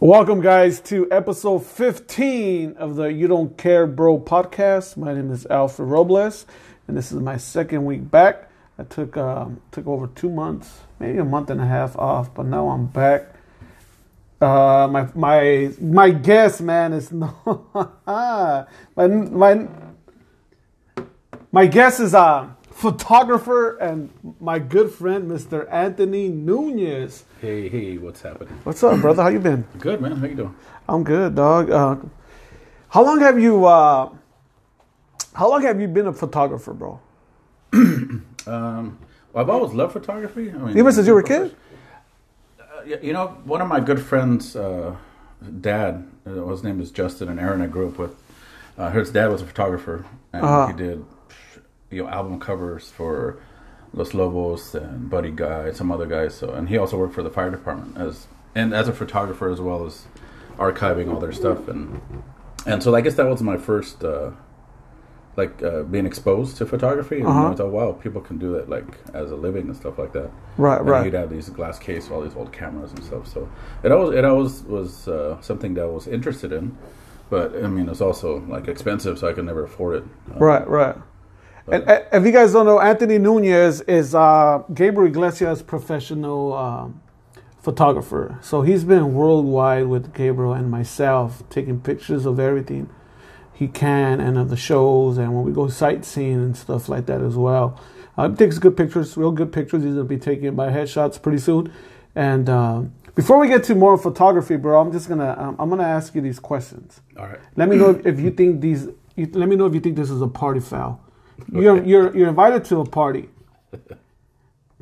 Welcome, guys, to episode 15 of the You Don't Care Bro podcast. My name is Alfred Robles, and this is my second week back. I took um, took over two months, maybe a month and a half off, but now I'm back. Uh, my my my guest, man, is no my my my guest is a photographer and my good friend, Mr. Anthony Nunez. Hey, hey, what's happening? What's up, brother? How you been? Good, man. How you doing? I'm good, dog. Uh, how long have you? Uh, how long have you been a photographer, bro? Um, well, I've always loved photography. I mean, Even since you were a kid. Uh, you know, one of my good friends' uh, dad, uh, his name is Justin and Aaron. I grew up with. Uh, his dad was a photographer, and Uh-huh. he did, you know, album covers for Los Lobos and Buddy Guy, some other guys. So, and he also worked for the fire department as and as a photographer as well as archiving all their stuff and and so I guess that was my first. Uh, like uh, being exposed to photography, and Uh-huh. I thought, wow, people can do that like as a living and stuff like that. Right, And right. He'd have these glass case, all these old cameras and stuff. So it always it always was uh, something that I was interested in, but I mean it's also like expensive, so I could never afford it. Right, right. And uh, if you guys don't know, Anthony Nunez is uh, Gabriel Iglesias' professional um, photographer. So he's been worldwide with Gabriel and myself, taking pictures of everything he can and of the shows, and when we go sightseeing and stuff like that as well. Uh, he takes good pictures, real good pictures. He's gonna be taking my headshots pretty soon. And um, before we get to more photography, bro, I'm just gonna um, I'm gonna ask you these questions. All right. Let me know if, if you think these. You, let me know if you think this is a party foul. You're you're you're invited to a party.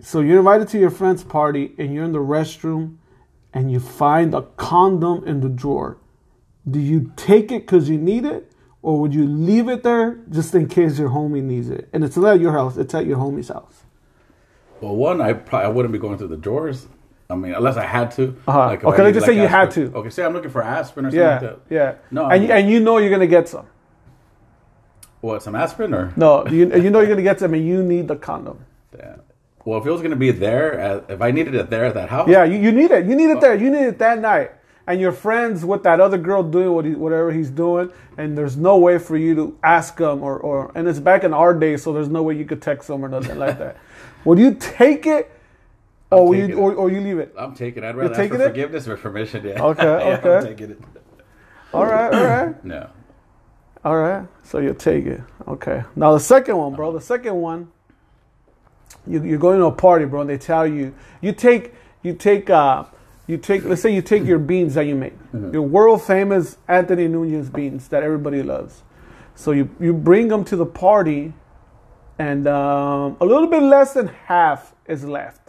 So you're invited to your friend's party, and you're in the restroom, and you find a condom in the drawer. Do you take it because you need it, or would you leave it there just in case your homie needs it? And it's not at your house; it's at your homie's house. Well, one, I probably I wouldn't be going through the drawers. I mean, unless I had to. Uh-huh. if Okay, I let's just say you had to. Okay, say I'm looking for aspirin or something Yeah, like that. yeah. No, and and you know you're gonna get some. What, some aspirin or? No, you you know you're gonna get some, and you need the condom. Yeah. Well, if it was going to be there, at, if I needed it there at that house, Yeah, you, you need it. You need it there. Oh. You need it that night. And you're friends with that other girl doing what he, whatever he's doing, and there's no way for you to ask him or, or and it's back in our day, so there's no way you could text him or nothing like that. Would you take it, or will you or, or you leave it? I'm taking. it. I'd rather ask for it? forgiveness or permission. Yeah. Okay, Yeah, okay. I'm taking it. All right, all right, No. All right. So you'll take it. Okay. Now the second one, bro. The second one, you, you're going to a party, bro, and they tell you you take you take uh you take let's say you take your beans that you make your world famous Anthony Nunez beans that everybody loves. So you you bring them to the party, and um, a little bit less than half is left.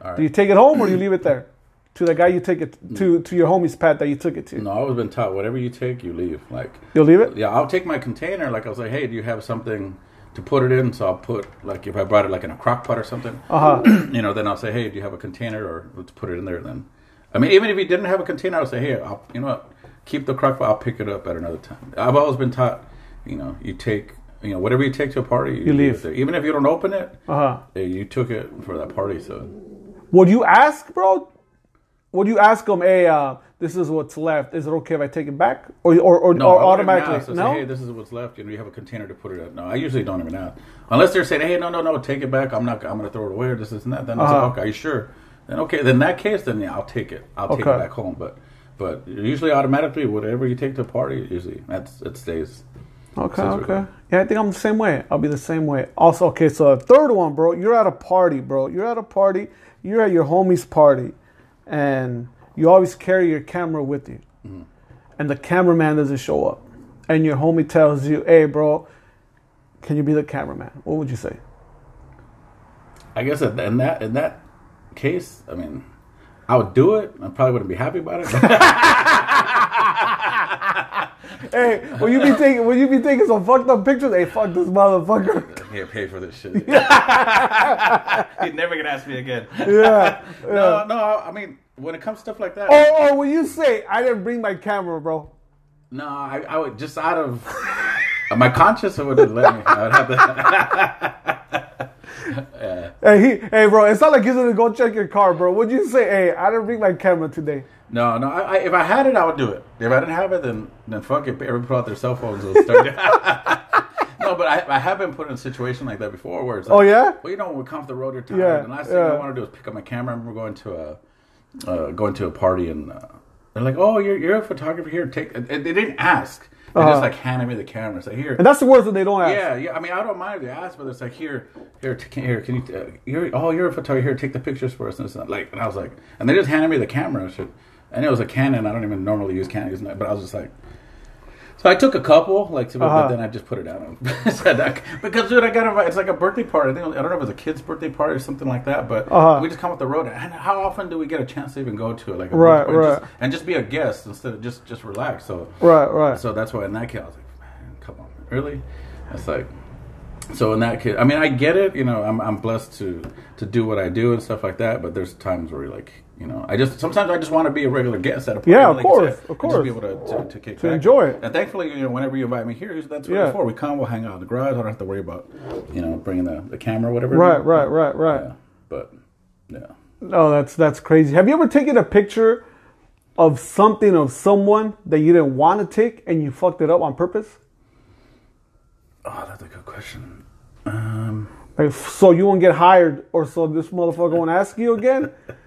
Right. Do you take it home or do you leave it there to the guy you take it to to your homie's pet that you took it to? No, I've always been taught whatever you take, you leave. Like, You'll leave it. yeah, I'll take my container. Like, I'll say, hey, do you have something to put it in? So I'll put, like, if I brought it like in a crock pot or something, Uh huh. you know, then I'll say, hey, do you have a container or let's put it in there then. I mean, even if you didn't have a container, I'll say, hey, I'll, you know what, keep the crock pot. I'll pick it up at another time. I've always been taught, you know, you take, you know, whatever you take to a party, you, leave. it. Even if you don't open it, Uh huh. eh, you took it for that party. So Would you ask, bro? Would you ask them, hey, uh, this is what's left. Is it okay if I take it back, or or, or, No, or I automatically? ask. I no. Say, hey, this is what's left. You know, you have a container to put it in. No, I usually don't even ask, unless they're saying, hey, no, no, no, take it back. I'm not. I'm going to throw it away or this, and that. Then I Uh-huh. say, okay, are you sure? Then okay, then in that case, then yeah, I'll take it. I'll take Okay. it back home. But but usually automatically, whatever you take to a party, usually that's it stays. Okay, Sounds okay. really Yeah, I think I'm the same way. I'll be the same way. Also, okay, so third one, bro, you're at a party, bro. You're at a party, you're at your homie's party, and you always carry your camera with you. Mm-hmm. And the cameraman doesn't show up. And your homie tells you, hey, bro, can you be the cameraman? What would you say? I guess in in that in that case, I mean, I would do it. I probably wouldn't be happy about it. Hey, will you be taking will you be taking some fucked up pictures? Hey, fuck this motherfucker. Here, pay for this shit. He's never gonna ask me again. yeah. No, no. I mean, when it comes to stuff like that, Oh, oh or will you say, I didn't bring my camera, bro? no, I, I would just out of my conscience, it wouldn't let me. I would have to. Hey, he, hey, bro, it's not like he's gonna go check your car, bro. What'd you say, hey, I didn't bring my camera today? No, no. I, I, if I had it, I would do it. If I didn't have it, then then fuck it. Everybody put out their cell phones and start. no, but I, I have been put in a situation like that before, where it's like, Oh, yeah? well, you know, when we come off the road, you're tired. Yeah, And last thing. I want to do is pick up my camera. I remember going to a uh, going to a party and uh, they're like, "Oh, you're you're a photographer here. Take." And they didn't ask. They Uh-huh. just like handed me the camera. It's like here. And that's the words that they don't ask. Yeah, yeah. I mean, I don't mind if they ask, but it's like here, here, t- can, here. Can you? Uh, you're, oh, you're a photographer. Here, take the pictures for us. And it's not like, and I was like, and they just handed me the camera. and shit. And it was a Canon. I don't even normally use Canon, but I was just like. So I took a couple, like, to, Uh-huh. but then I just put it down. Because dude, I got a, it's like a birthday party. I, think, I don't know if it's a kid's birthday party or something like that, but Uh-huh. we just come up the road. And how often do we get a chance to even go to it? Like, a Right, party? right. Just- and just be a guest instead of just just relax. So Right, right. so that's why in that case I was like, man, come on, really? It's like, so in that case, I mean, I get it. You know, I'm I'm blessed to to do what I do and stuff like that. But there's times where you're like, you know, I just sometimes I just want to be a regular guest at a party. Yeah, of like course, said, of course. Just be able to to, to kick To back. enjoy it. And thankfully, you know, whenever you invite me here, that's what Yeah. it's for. We come, we'll hang out in the garage. I don't have to worry about, you know, bringing the, the camera or whatever. Right, right, right, right. Yeah, but yeah. Oh, that's that's crazy. Have you ever taken a picture of something of someone that you didn't want to take and you fucked it up on purpose? Oh, that's a good question. Um, Like, so you won't get hired, or so this motherfucker won't ask you again?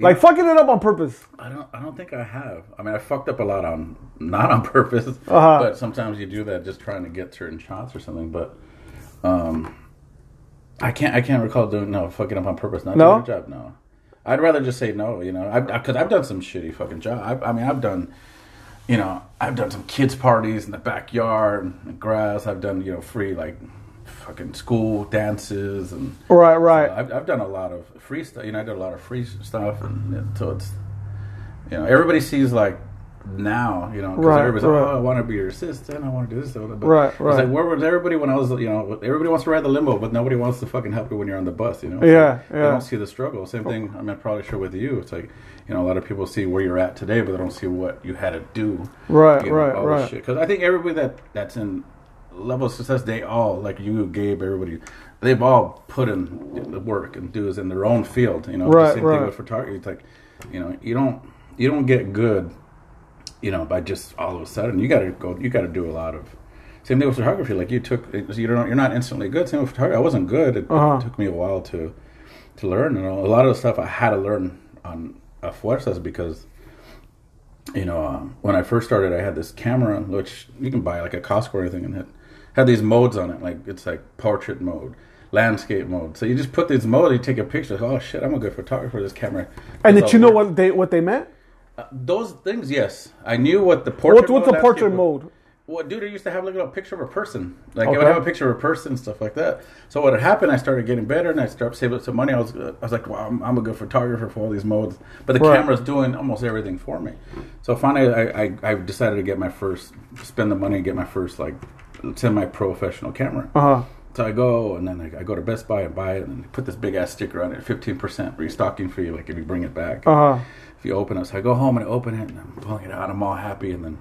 Like fucking it up on purpose. I don't. I don't think I have. I mean, I fucked up a lot on not on purpose, Uh-huh. but sometimes you do that just trying to get certain shots or something. But um, I can't. I can't recall doing no fucking up on purpose. Not No? doing a job. No, I'd rather just say no. You know, because I've done some shitty fucking job. I, I mean, I've done. You know, I've done some kids parties in the backyard, and grass. I've done you know free like fucking school dances and Right, right. I've, I've done a lot of free stuff. You know, I did a lot of free stuff, and so it's you know everybody sees like now, you know, because Right, everybody's right. like, oh, I want to be your assistant, I want to do this, but Right, It's right. like where was everybody when I was, you know, everybody wants to ride the limo, but nobody wants to fucking help you when you're on the bus, you know. Yeah, They yeah. don't see the struggle. Same thing. I mean, probably sure with you. It's like you know, a lot of people see where you're at today, but they don't see what you had to do. Right, you know, right, right. Because I think everybody that that's in level of success, they all like you, Gabe, everybody, they've all put in the work and dues in their own field. You know, Right, the same right. thing with photography. It's like you know, you don't you don't get good, you know, by just all of a sudden. You got to go. You got to do a lot of. Same thing with photography. Like you took, you don't, you're not instantly good. Same with photography. I wasn't good. It, Uh-huh. it took me a while to to learn. You know, a lot of the stuff I had to learn on a fuerzas because you know, um, when I first started, I had this camera, which you can buy like a Costco or anything, and it had these modes on it. Like it's like portrait mode, landscape mode. So you just put these modes, you take a picture. Oh shit, I'm a good photographer. With this camera. And did you know what they what they meant? Uh, those things? Yes, I knew what the portrait. What's what's mode, a portrait mode? Well, dude, I used to have like a little picture of a person. Like I would have a picture of a person and stuff like that. So what had happened? I started getting better, and I started saving up some money. I was, I was like, wow, I'm, I'm a good photographer for all these modes. But the Right. camera's doing almost everything for me. So finally, I, I, I decided to get my first, spend the money, and get my first like semi-professional camera. Uh huh. So I go and then I, I go to Best Buy and buy it, and put this big ass sticker on it, fifteen percent restocking fee, like if you bring it back Uh huh. if you open it. So I go home and I open it and I'm pulling it out. I'm all happy, and then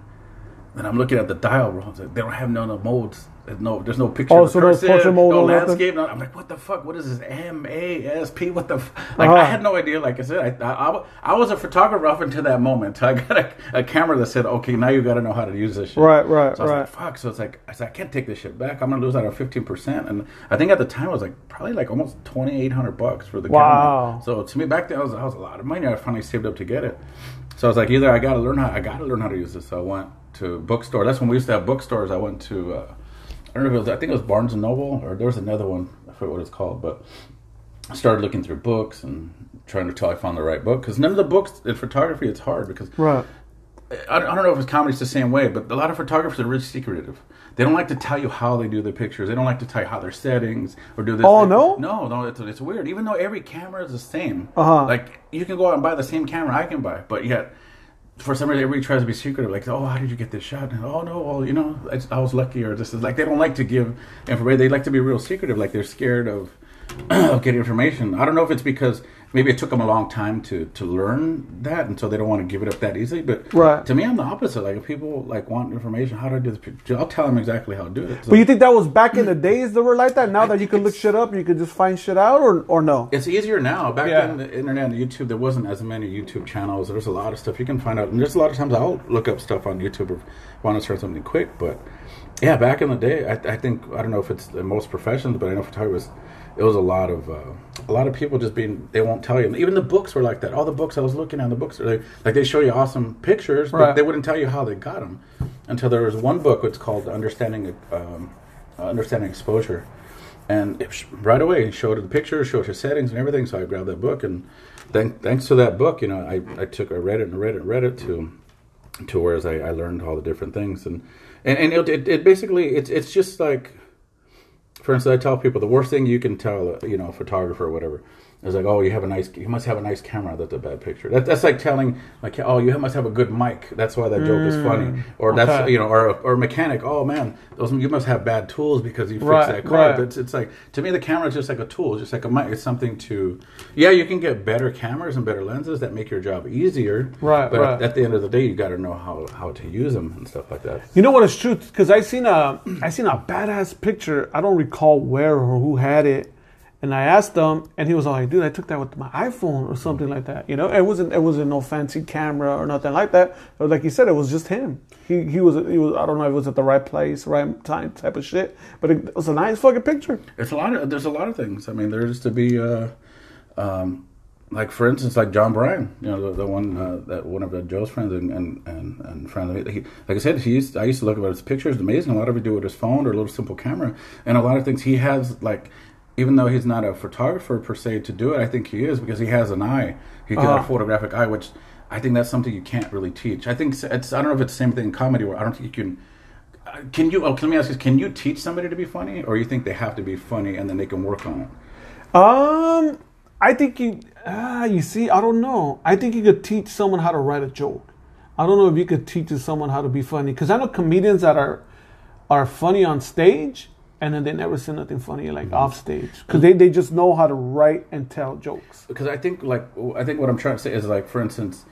then I'm looking at the dial, like, they don't have no, no modes. There's no, there's no picture. Oh, so no portrait mode no landscape. No, I'm like, what the fuck? What is this? M A S P? What the? F-? Like Uh-huh. I had no idea. Like I said, I, I, I, I was a photographer up until that moment. I got a, a camera that said, okay, now you got to know how to use this shit. Right, right, So I was right. like, fuck. So it's like I said, I can't take this shit back. I'm gonna lose out on 15 percent. And I think at the time it was like probably like almost 2,800 bucks for the Wow. camera. So to me back then, I was, was a lot of money. I finally saved up to get it. So I was like, either I got to learn how I got to learn how to use this. So I went to bookstore. That's when we used to have bookstores. I went to uh, I don't know if it was I think it was Barnes and Noble or there was another one. I forget what it's called, but I started looking through books and trying to tell I found the right book because none of the books in photography it's hard because Right. I, I don't know if it's comedy's the same way, but a lot of photographers are really secretive. They don't like to tell you how they do their pictures. They don't like to tell you how their settings or do this. Oh, They- no? no, no. It's, it's weird. Even though every camera is the same, Uh-huh. like you can go out and buy the same camera I can buy, but yet for some reason everybody tries to be secretive. Like, oh, how did you get this shot? And, oh no, well, you know, I, I was lucky, or this is like they don't like to give information. They like to be real secretive. Like they're scared of of getting information. I don't know if it's because maybe it took them a long time to to learn that, and so they don't want to give it up that easily. But Right. to me, I'm the opposite. Like if people like want information, how do I do this? I'll tell them exactly how to do it. So But you think that was back in the days that were like that? Now that you can look shit up, you can just find shit out, or or no? it's easier now. Back Yeah. then, the internet and YouTube, there wasn't as many YouTube channels. There's a lot of stuff you can find out, and there's a lot of times I'll look up stuff on YouTube if I want to start something quick. But yeah, back in the day, I, I think I don't know if it's the most professions, but I know photographers. It was a lot of uh, a lot of people just being they won't tell you. Even the books were like that. All the books I was looking at, the books are like, like they show you awesome pictures, but they wouldn't tell you how they got them until there was one book. It's called Understanding um, Understanding Exposure, and it, sh- right away it showed the pictures, showed your settings and everything. So I grabbed that book, and thank, thanks to that book, you know, I, I took I read it and read it and read it to to whereas I, I learned all the different things and and, and it, it, it basically it's it's just like for instance I tell people the worst thing you can tell you know a photographer or whatever is like oh you have a nice you must have a nice camera that's a bad picture. That, that's like telling like oh you must have a good mic. That's why that joke is mm. funny. Or that's you know or or a mechanic. Oh man those you must have bad tools because you fixed Right, that car right. it's, it's like to me the camera is just like a tool just like a mic. It's something to yeah you can get better cameras and better lenses that make your job easier. Right, but right. at the end of the day you got to know how how to use them and stuff like that. You know what is true? Because I seen a I seen a badass picture. I don't recall where or who had it, and I asked him, and he was like, "Dude, I took that with my iPhone or something like that." You know, it wasn't it wasn't no fancy camera or nothing like that. But like you said, it was just him. He he was he was I don't know if it was at the right place, right time type of shit. But it, was a nice fucking picture. It's a lot of there's a lot of things. I mean, there's to be uh, um, like for instance, like John Bryan, you know, the, the one uh, that one of Joe's friends and and and, and his, He, like I said, he used, I used to look at his pictures. Amazing. A lot of it do with his phone or a little simple camera, and a lot of things he has like. Even though he's not a photographer per se to do it, I think he is because he has an eye. He got Uh-huh. a photographic eye, which I think that's something you can't really teach. I think it's I don't know if it's the same thing in comedy where I don't think you can uh, can you? Oh, let me ask you: Can you teach somebody to be funny, or you think they have to be funny and then they can work on it? Um, I think you, ah, you see, I don't know. I think you could teach someone how to write a joke. I don't know if you could teach someone how to be funny because I know comedians that are are funny on stage and then they never say nothing funny like off stage because they, they just know how to write and tell jokes. Because I think, like, I think what I'm trying to say is, like, for instance,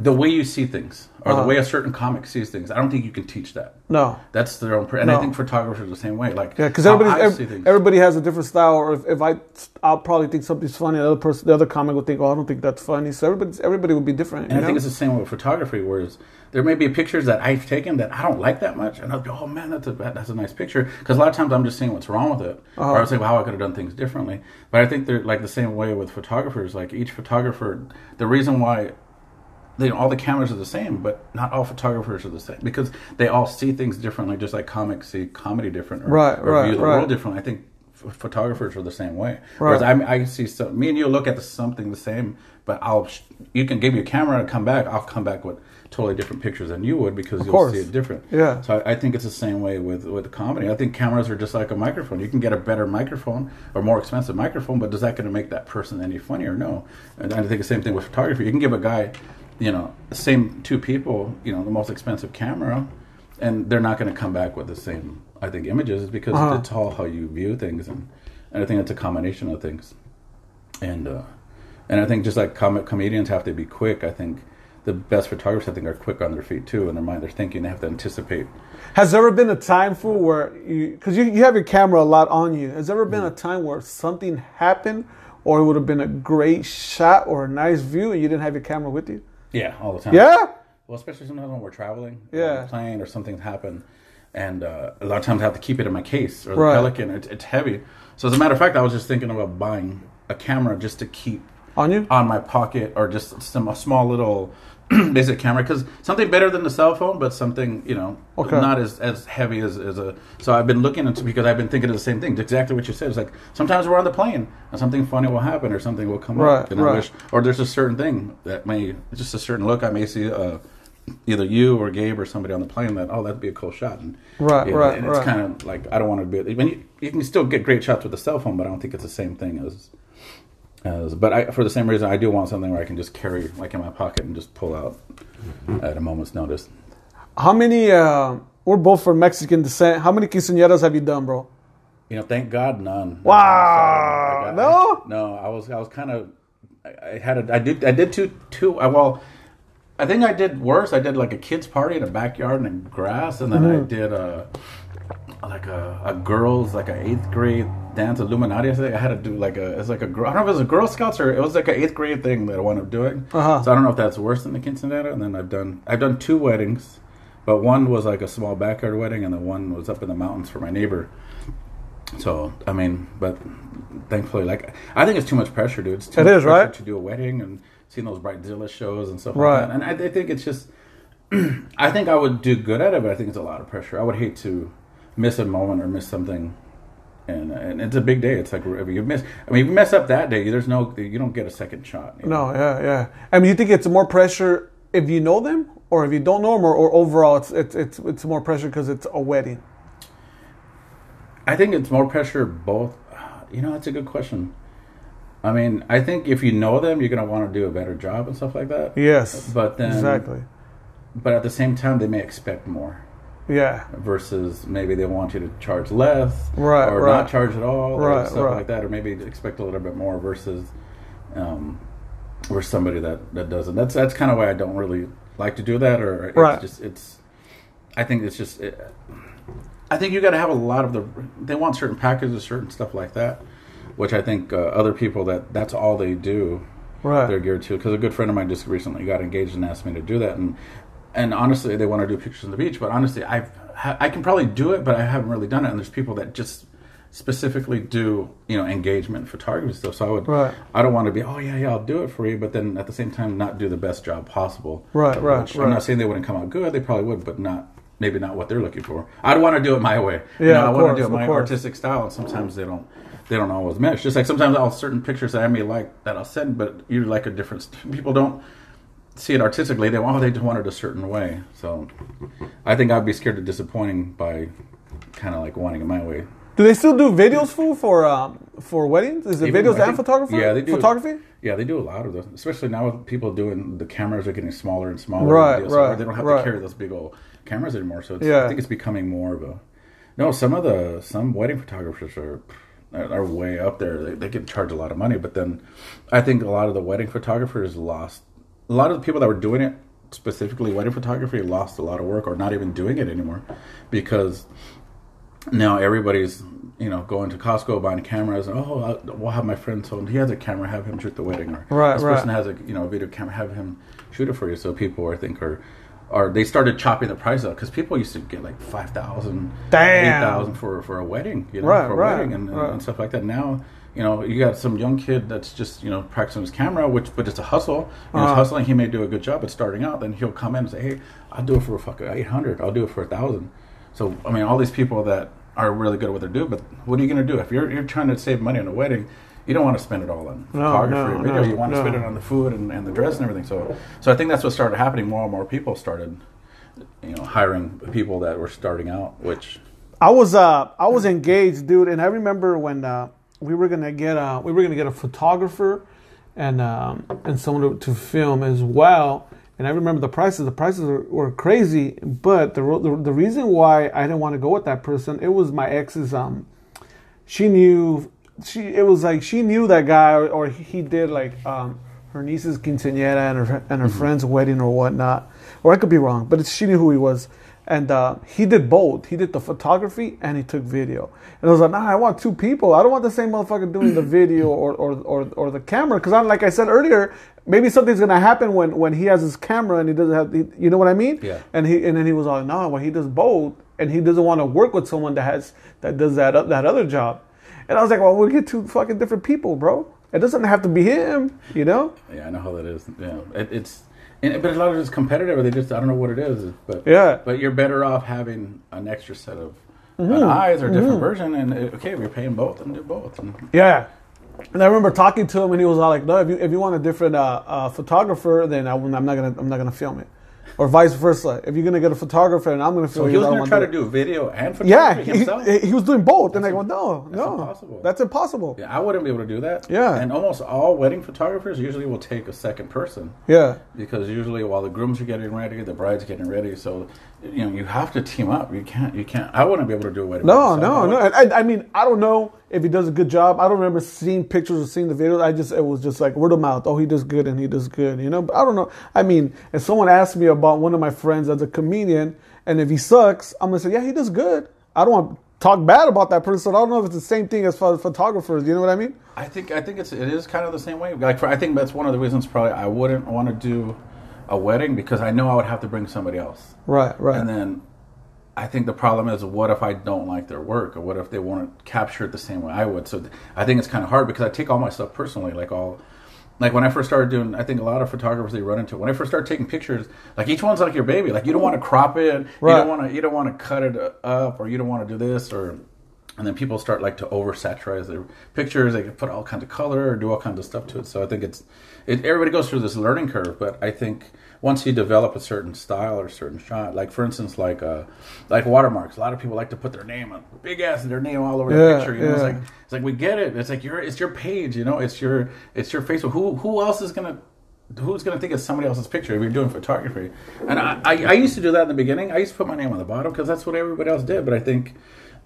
the way you see things or Uh-huh. the way a certain comic sees things. I don't think you can teach that. No. That's their own. And I think photographers are the same way. Like, Yeah, because everybody, I ev- see things. everybody has a different style. Or if, if I, I'll probably think something's funny. The other person, the other comic would think, "Oh, I don't think that's funny." So everybody, everybody would be different. And I think it's the same with photography, whereas there may be pictures that I've taken that I don't like that much, and I'll be, oh man, that's a that's a nice picture. Because a lot of times I'm just seeing what's wrong with it, Uh-huh. or I was like, wow, I could have done things differently. But I think they're like the same way with photographers. Like each photographer, the reason why. They, all the cameras are the same, but not all photographers are the same because they all see things differently, just like comics see comedy different, or, Right, or right, view the right. world differently. I think ph- photographers are the same way. Right. Whereas I, I see some, me and you look at the, something the same, but I'll you can give me a camera and come back. I'll come back with totally different pictures than you would because you'll course. see it different. Yeah. So I, I think it's the same way with with comedy. I think cameras are just like a microphone. You can get a better microphone or more expensive microphone, but does that going to make that person any funnier? No. And I think the same thing with photography. You can give a guy, you know, same two people, you know, the most expensive camera, and they're not going to come back with the same. I think images because Uh-huh. it's all how you view things, and, and I think it's a combination of things. And uh, and I think just like com- comedians have to be quick. I think the best photographers I think are quick on their feet too, in their mind. They're thinking. They have to anticipate. Has there ever been a time for where you, because you, you have your camera a lot on you, has there ever been a time where something happened or it would have been a great shot or a nice view and you didn't have your camera with you? Yeah, all the time. Yeah? Well, especially sometimes when we're traveling, Yeah. on a plane or something's happened, and uh, a lot of times I have to keep it in my case or the Right. Pelican. It's, it's heavy. So as a matter of fact, I was just thinking about buying a camera just to keep On you? on my pocket or just some a small little basic camera because something better than the cell phone, but something you know Okay. not as as heavy as, as a. So I've been looking into because I've been thinking of the same thing. Exactly what you said. It's like sometimes we're on the plane and something funny will happen or something will come Right, up. And I wish, or there's a certain thing that may just a certain look I may see. Uh, Either you or Gabe or somebody on the plane that oh that'd be a cool shot and Right, you know, right, and it's right. kind of like I don't want to be I mean you, you can still get great shots with the cell phone but I don't think it's the same thing as as but I for the same reason I do want something where I can just carry like in my pocket and just pull out at a moment's notice. How many, uh, we're both from Mexican descent. How many quinceañeras have you done, bro? You know, thank God none. Wow. Like, I- No? no, I was I was kind of I, had a, I did I did two two. I, well, I think I did worse. I did like a kids party in a backyard and in grass, and then I did a like a, a girls like a eighth grade dance Illuminati. I think I had to do like a it's like a girl. I don't know if it was a Girl Scouts or it was like an eighth grade thing that I wound up doing. Uh-huh. So I don't know if that's worse than the quinceanera. And then I've done I've done two weddings, but one was like a small backyard wedding, and the one was up in the mountains for my neighbor. So I mean, but thankfully, like I think it's too much pressure, dude. It's too It much is, pressure right? to do a wedding and seeing those bright Bridezilla shows and stuff Right. like that. And I, I think it's just, I think I would do good at it, but I think it's a lot of pressure. I would hate to miss a moment or miss something. And, and it's a big day. It's like if you miss, I mean, if you mess up that day, there's no, you don't get a second shot. you know? No, yeah, yeah. I mean, you think it's more pressure if you know them, or if you don't know them, or, or overall, it's it's it's it's more pressure because it's a wedding. I think it's more pressure both. You know, that's a good question. I mean, I think if you know them, you're going to want to do a better job and stuff like that. Yes, But then, exactly. but at the same time, they may expect more Yeah, versus maybe they want you to charge less Right, or right. not charge at all or Right, stuff right. like that, or maybe expect a little bit more versus um, or somebody that that doesn't. That's that's kind of why I don't really like to do that. Or it's Right. just it's. I think it's just. It, I think you got to have a lot of the. They want certain packages, certain stuff like that, which I think uh, other people that that's all they do. right. They're geared to because a good friend of mine just recently got engaged and asked me to do that, and and honestly, they want to do pictures on the beach, but honestly, I've I can probably do it, but I haven't really done it. And there's people that just specifically do you know engagement photography stuff. So I would Right. I don't want to be oh yeah yeah I'll do it for you, but then at the same time not do the best job possible. Right, right, Which I'm not saying they wouldn't come out good. They probably would, but not maybe not what they're looking for. I'd want to do it my way. You Yeah, know, I of want course, to do it my course. artistic style, and sometimes they don't. They don't always mesh. Just like sometimes I'll certain pictures that I may like that I'll send, but you like a different. People don't see it artistically. They oh they just want it a certain way. So I think I'd be scared of disappointing by kind of like wanting it my way. Do they still do videos for for um, for weddings? Is it Even- videos I and think- photography? yeah, they do. Photography. Yeah, they do a lot of those, especially now with people doing the cameras are getting smaller and smaller. Right, and right, They don't have right. to carry those big old cameras anymore. So it's, Yeah. I think it's becoming more of a. No, some of the some wedding photographers are are way up there. They, they can charge a lot of money, but then I think a lot of the wedding photographers lost. A lot of the people that were doing it specifically wedding photography lost a lot of work or not even doing it anymore because now everybody's you know going to Costco buying cameras. And, oh, I'll, we'll have my friend so he has a camera, have him shoot the wedding, or Right, this right. person has a you know a video camera, have him shoot it for you. So people I think are. Are they started chopping the price up because people used to get like five thousand, eight thousand for for a wedding, you know, Right, for a right, wedding and, and- right. and stuff like that. Now, you know, you got some young kid that's just you know practicing his camera, which but it's a hustle. You know, Uh-huh. it's hustling. He may do a good job at starting out. Then he'll come in and say, "Hey, I'll do it for a fucking eight hundred. I'll do it for a thousand. So I mean, all these people that are really good at what they do, but what are you going to do if you're you're trying to save money on a wedding? You don't want to spend it all on No, photography no, or video. no, you want to spend it on the food and, and the dress and everything. So, so I think that's what started happening. More and more people started, you know, hiring people that were starting out. Which I was uh I was engaged, dude, and I remember when uh, we were gonna get uh we were gonna get a photographer and um and someone to, to film as well. And I remember the prices. The prices were, were crazy, but the, the the reason why I didn't want to go with that person, it was my ex's. Um, she knew she. It was like she knew that guy, or, or he did like um her niece's quinceañera and her and her friend's wedding or whatnot. Or I could be wrong, but she knew who he was. And uh, he did both. He did the photography and he took video. And I was like, nah, I want two people. I don't want the same motherfucker doing the video or, or, or, or the camera. Because, like I said earlier, maybe something's going to happen when, when he has his camera and he doesn't have, he- you know what I mean? Yeah. And he and then he was like, no, well, he does both. And he doesn't want to work with someone that has, that does that, that other job. And I was like, well, we'll get two fucking different people, bro. It doesn't have to be him, you know? Yeah, I know how that is. Yeah, it, it's, and, but a lot of it's competitive. Or they just I don't know what it is. But Yeah. but you're better off having an extra set of Mm-hmm. an eyes or a different version. And uh, okay, we're paying both and do both. And Yeah. And I remember talking to him, and he was all like, "No, if you if you want a different uh, uh, photographer, then I, I'm not gonna I'm not gonna film it, or vice versa. If you're gonna get a photographer and I'm gonna film so he was going to try to do video and it. Yeah, he, himself. he, he was doing both, and I go, no, that's no, impossible. that's impossible. yeah, I wouldn't be able to do that. Yeah. and almost all wedding photographers usually will take a second person. Yeah, because usually while the grooms are getting ready, the bride's getting ready. So you know you have to team up. You can't. You can't. I wouldn't be able to do it. no, no, no. I, I mean, I don't know if he does a good job. I don't remember seeing pictures or seeing the videos. I just it was just like word of mouth. Oh, he does good and he does good, you know. But I don't know. I mean, if someone asked me about one of my friends as a comedian, and if he sucks, I'm gonna say, yeah, he does good. I don't want to talk bad about that person. I don't know if it's the same thing as as photographers. You know what I mean? I think I think it's it is kind of the same way. Like for, I think that's one of the reasons probably I wouldn't want to do a wedding because I know I would have to bring somebody else. Right, right. And then I think the problem is, what if I don't like their work, or what if they want to capture it the same way I would? So I think it's kind of hard because I take all my stuff personally. Like all, like when I first started doing, I think a lot of photographers they run into when I first started taking pictures. Like each one's like your baby. Like you don't want to crop it, Right. you don't want to, you don't want to cut it uh, up, or you don't want to do this, or and then people start like to oversaturate their pictures. They can put all kinds of color or do all kinds of stuff to it. So I think it's it, everybody goes through this learning curve. But I think once you develop a certain style or a certain shot, like for instance, like uh, like watermarks. A lot of people like to put their name on big ass their name all over the picture. You know, it's yeah. like it's like we get it. It's like your it's your page. You know, it's your it's your Facebook. Who who else is gonna who's going to think it's somebody else's picture if you're doing photography? And I, I, I used to do that in the beginning. I used to put my name on the bottom because that's what everybody else did. But I think,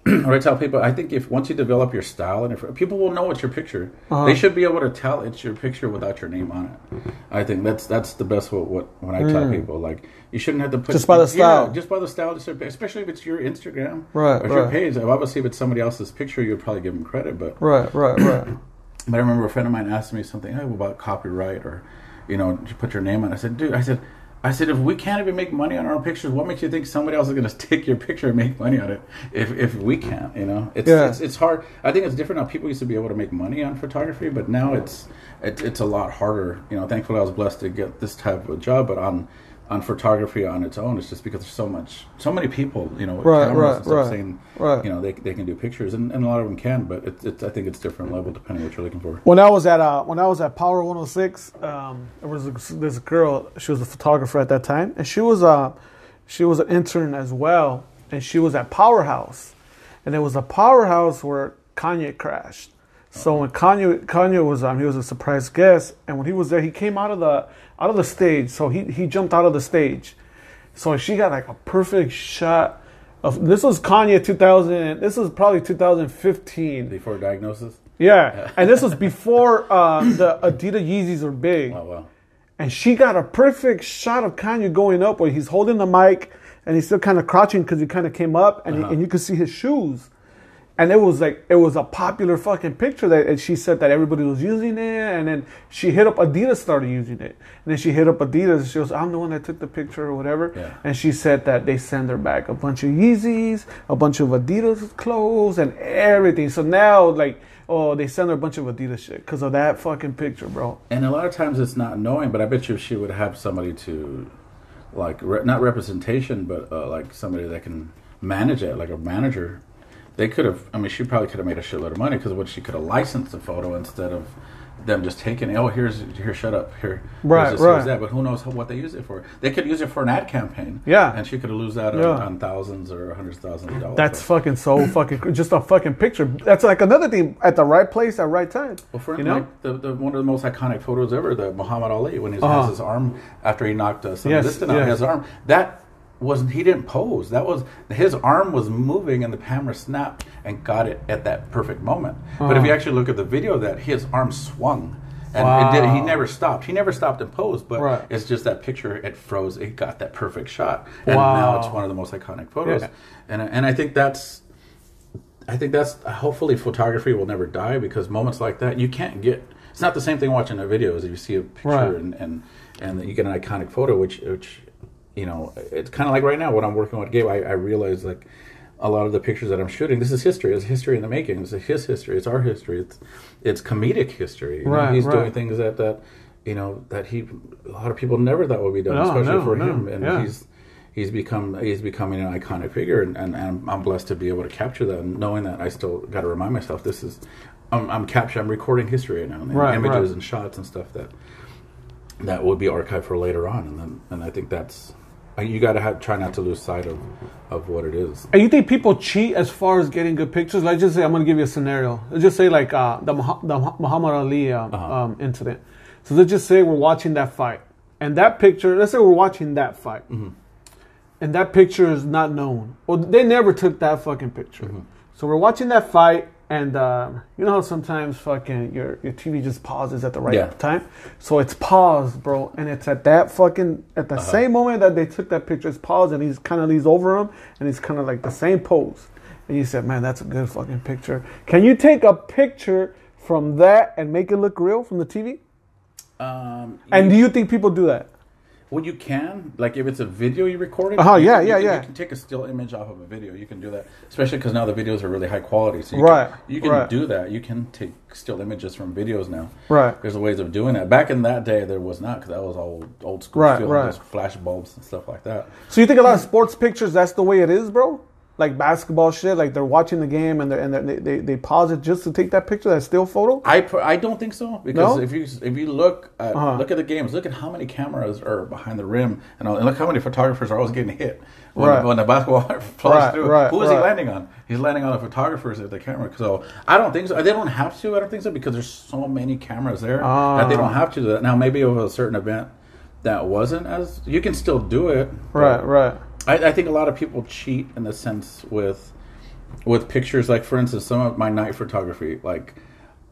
or I tell people, I think if once you develop your style and if people will know it's your picture, Uh-huh. they should be able to tell it's your picture without your name on it. I think that's that's the best what, what when I tell people like you shouldn't have to put Mm. Just by the style. yeah, just by the style, just especially if it's your Instagram Right, or your right. page. Obviously, if it's somebody else's picture, you'd probably give them credit, but right, right, right. but I remember a friend of mine asked me something oh, about copyright or, you know, you put your name on. it. I said, dude, I said, I said, if we can't even make money on our pictures, what makes you think somebody else is going to take your picture and make money on it? If if we can't, you know, it's, Yeah. it's it's hard. I think it's different now. People used to be able to make money on photography, but now it's it, it's a lot harder. You know, thankfully I was blessed to get this type of a job, but on on photography on its own, it's just because there's so much, so many people, you know, with Right, cameras right, and stuff right, saying, right. you know, they they can do pictures, and, and a lot of them can, but it's, it's I think it's different level depending what you're looking for. When I was at uh, when I was at Power 106, um, there was a, this girl. She was a photographer at that time, and she was uh, she was an intern as well, and she was at Powerhouse, and it was a Powerhouse where Kanye crashed. So when Kanye Kanye was um, he was a surprise guest, and when he was there, he came out of the out of the stage. So he he jumped out of the stage, so she got like a perfect shot. Of, this was Kanye 2000. This was probably 2015. Before diagnosis. Yeah, and this was before uh, the Adidas Yeezys were big, Oh wow. and she got a perfect shot of Kanye going up where he's holding the mic and he's still kind of crouching because he kind of came up, and, he- and you could see his shoes, and it was like it was a popular fucking picture that and she said that everybody was using it, and then she hit up Adidas started using it, and then she hit up Adidas. She goes, "I'm the one that took the picture or whatever," Yeah. and she said that they send her back a bunch of Yeezys, a bunch of Adidas clothes, and everything. So now, like, oh, they send her a bunch of Adidas shit because of that fucking picture, bro. And a lot of times it's not knowing, but I bet you she would have somebody to, like, re- not representation, but uh, like somebody that can manage it, like a manager, they could have. I mean, she probably could have made a shitload of money because what she could have licensed the photo instead of them just taking. it. Oh, here's here, shut up here. Right, here's this, right. here's that. But who knows what they use it for? They could use it for an ad campaign. Yeah. and she could have lose that on, Yeah. on thousands or hundreds of thousands of dollars. That's fucking so fucking just a fucking picture. That's like another thing at the right place at right time. Well, for you know, like the, the one of the most iconic photos ever, the Muhammad Ali when he Uh-huh. has his arm after he knocked uh, Sonny Yes, Liston out, yes. his arm. That wasn't he didn't pose. That was his arm was moving and the camera snapped and got it at that perfect moment. But if you actually look at the video, of that his arm swung. And it did, he never stopped. He never stopped and posed, but Right. it's just that picture. It froze. It got that perfect shot, and now it's one of the most iconic photos. Yeah. And and I think that's I think that's hopefully photography will never die because moments like that you can't get. It's not the same thing watching a video as if you see a picture Right. and, and and you get an iconic photo, which which you know it's kind of like right now when I'm working with Gabe, I, I realize like a lot of the pictures that I'm shooting, this is history. It's history in the making. It's his history. It's our history. It's it's comedic history. You know, he's right. doing things that that you know that he a lot of people never thought would be done, No, especially no, for no, him. And yeah. he's he's become he's becoming an iconic figure, and, and, and I'm, I'm blessed to be able to capture that, and knowing that I still got to remind myself this is I'm, I'm capturing, I'm recording history right now, and Right, images right. and shots and stuff that that will be archived for later on, and then and I think that's you got to have try not to lose sight of of what it is. And you think people cheat as far as getting good pictures? Let's just say I'm going to give you a scenario. Let's just say like uh, the, Muha- the Muhammad Ali um, Uh-huh. um, incident. So let's just say we're watching that fight, and that picture. Let's say we're watching that fight, Mm-hmm. and that picture is not known. Well, they never took that fucking picture. Mm-hmm. So we're watching that fight, and um, you know how sometimes fucking your your TV just pauses at the right Yeah. time. So it's paused, bro, and it's at that fucking at Uh-huh. the same moment that they took that picture. It's paused, and he's kind of leans over him, and he's kind of like the same pose. And you said, "Man, that's a good fucking picture." Can you take a picture from that and make it look real from the TV? Um, And do you think people do that? Well, you can like if it's a video you recorded. Uh-huh, yeah, can- you yeah, can- yeah. You can take a still image off of a video. You can do that, especially because now the videos are really high quality. So you Right, can, you can right. do that. You can take still images from videos now. Right. There's ways of doing that. Back in that day, there was not because that was all old school. Right, film, right. flash bulbs and stuff like that. So you think a lot of sports pictures that's the way it is, bro? Like basketball shit, like they're watching the game and, they're, and they're, they they they pause it just to take that picture, that still photo. I per- I don't think so because No? if you if you look at, Uh-huh. look at the games, look at how many cameras are behind the rim, and, all- and look how many photographers are always getting hit when, Right. when the basketball flies Right, through. right, Who is he landing on? He's landing on the photographers at the camera. So I don't think so. They don't have to. I don't think so because there's so many cameras there that they don't have to do that. Now maybe over a certain event that wasn't as you can still do it. Right, right. I, I think a lot of people cheat in the sense with with pictures. Like for instance, some of my night photography, like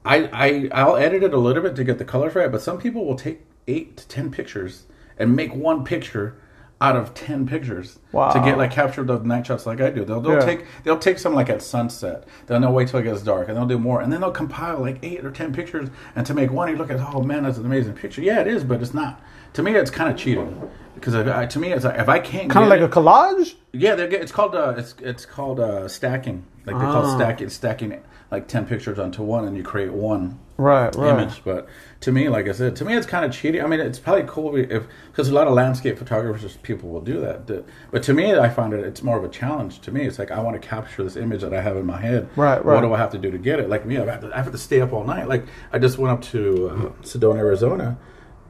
I, I I'll edit it a little bit to get the colors right, but some people will take eight to ten pictures and make one picture out of ten pictures Wow. to get like capture the night shots like I do. They'll they'll Yeah. take they'll take some like at sunset. Then they'll wait till it gets dark and they'll do more, and then they'll compile like eight or ten pictures. And to make one, you look at oh man, that's an amazing picture. Yeah, it is, but it's not. To me, it's kind of cheating because to me, it's like, if I can't Kind of like it- a collage. yeah, they're, it's called uh, it's it's called uh, stacking. Like they call Ah. stacking, stacking like ten pictures onto one, and you create one Right, right. image. But to me, like I said, to me, it's kind of cheating. I mean, it's probably cool if because a lot of landscape photographers, people will do that. But to me, I find it it's more of a challenge. To me, it's like I want to capture this image that I have in my head. Right, right. What do I have to do to get it? Like me, I have to, I have to stay up all night. Like I just went up to uh, Sedona, Arizona,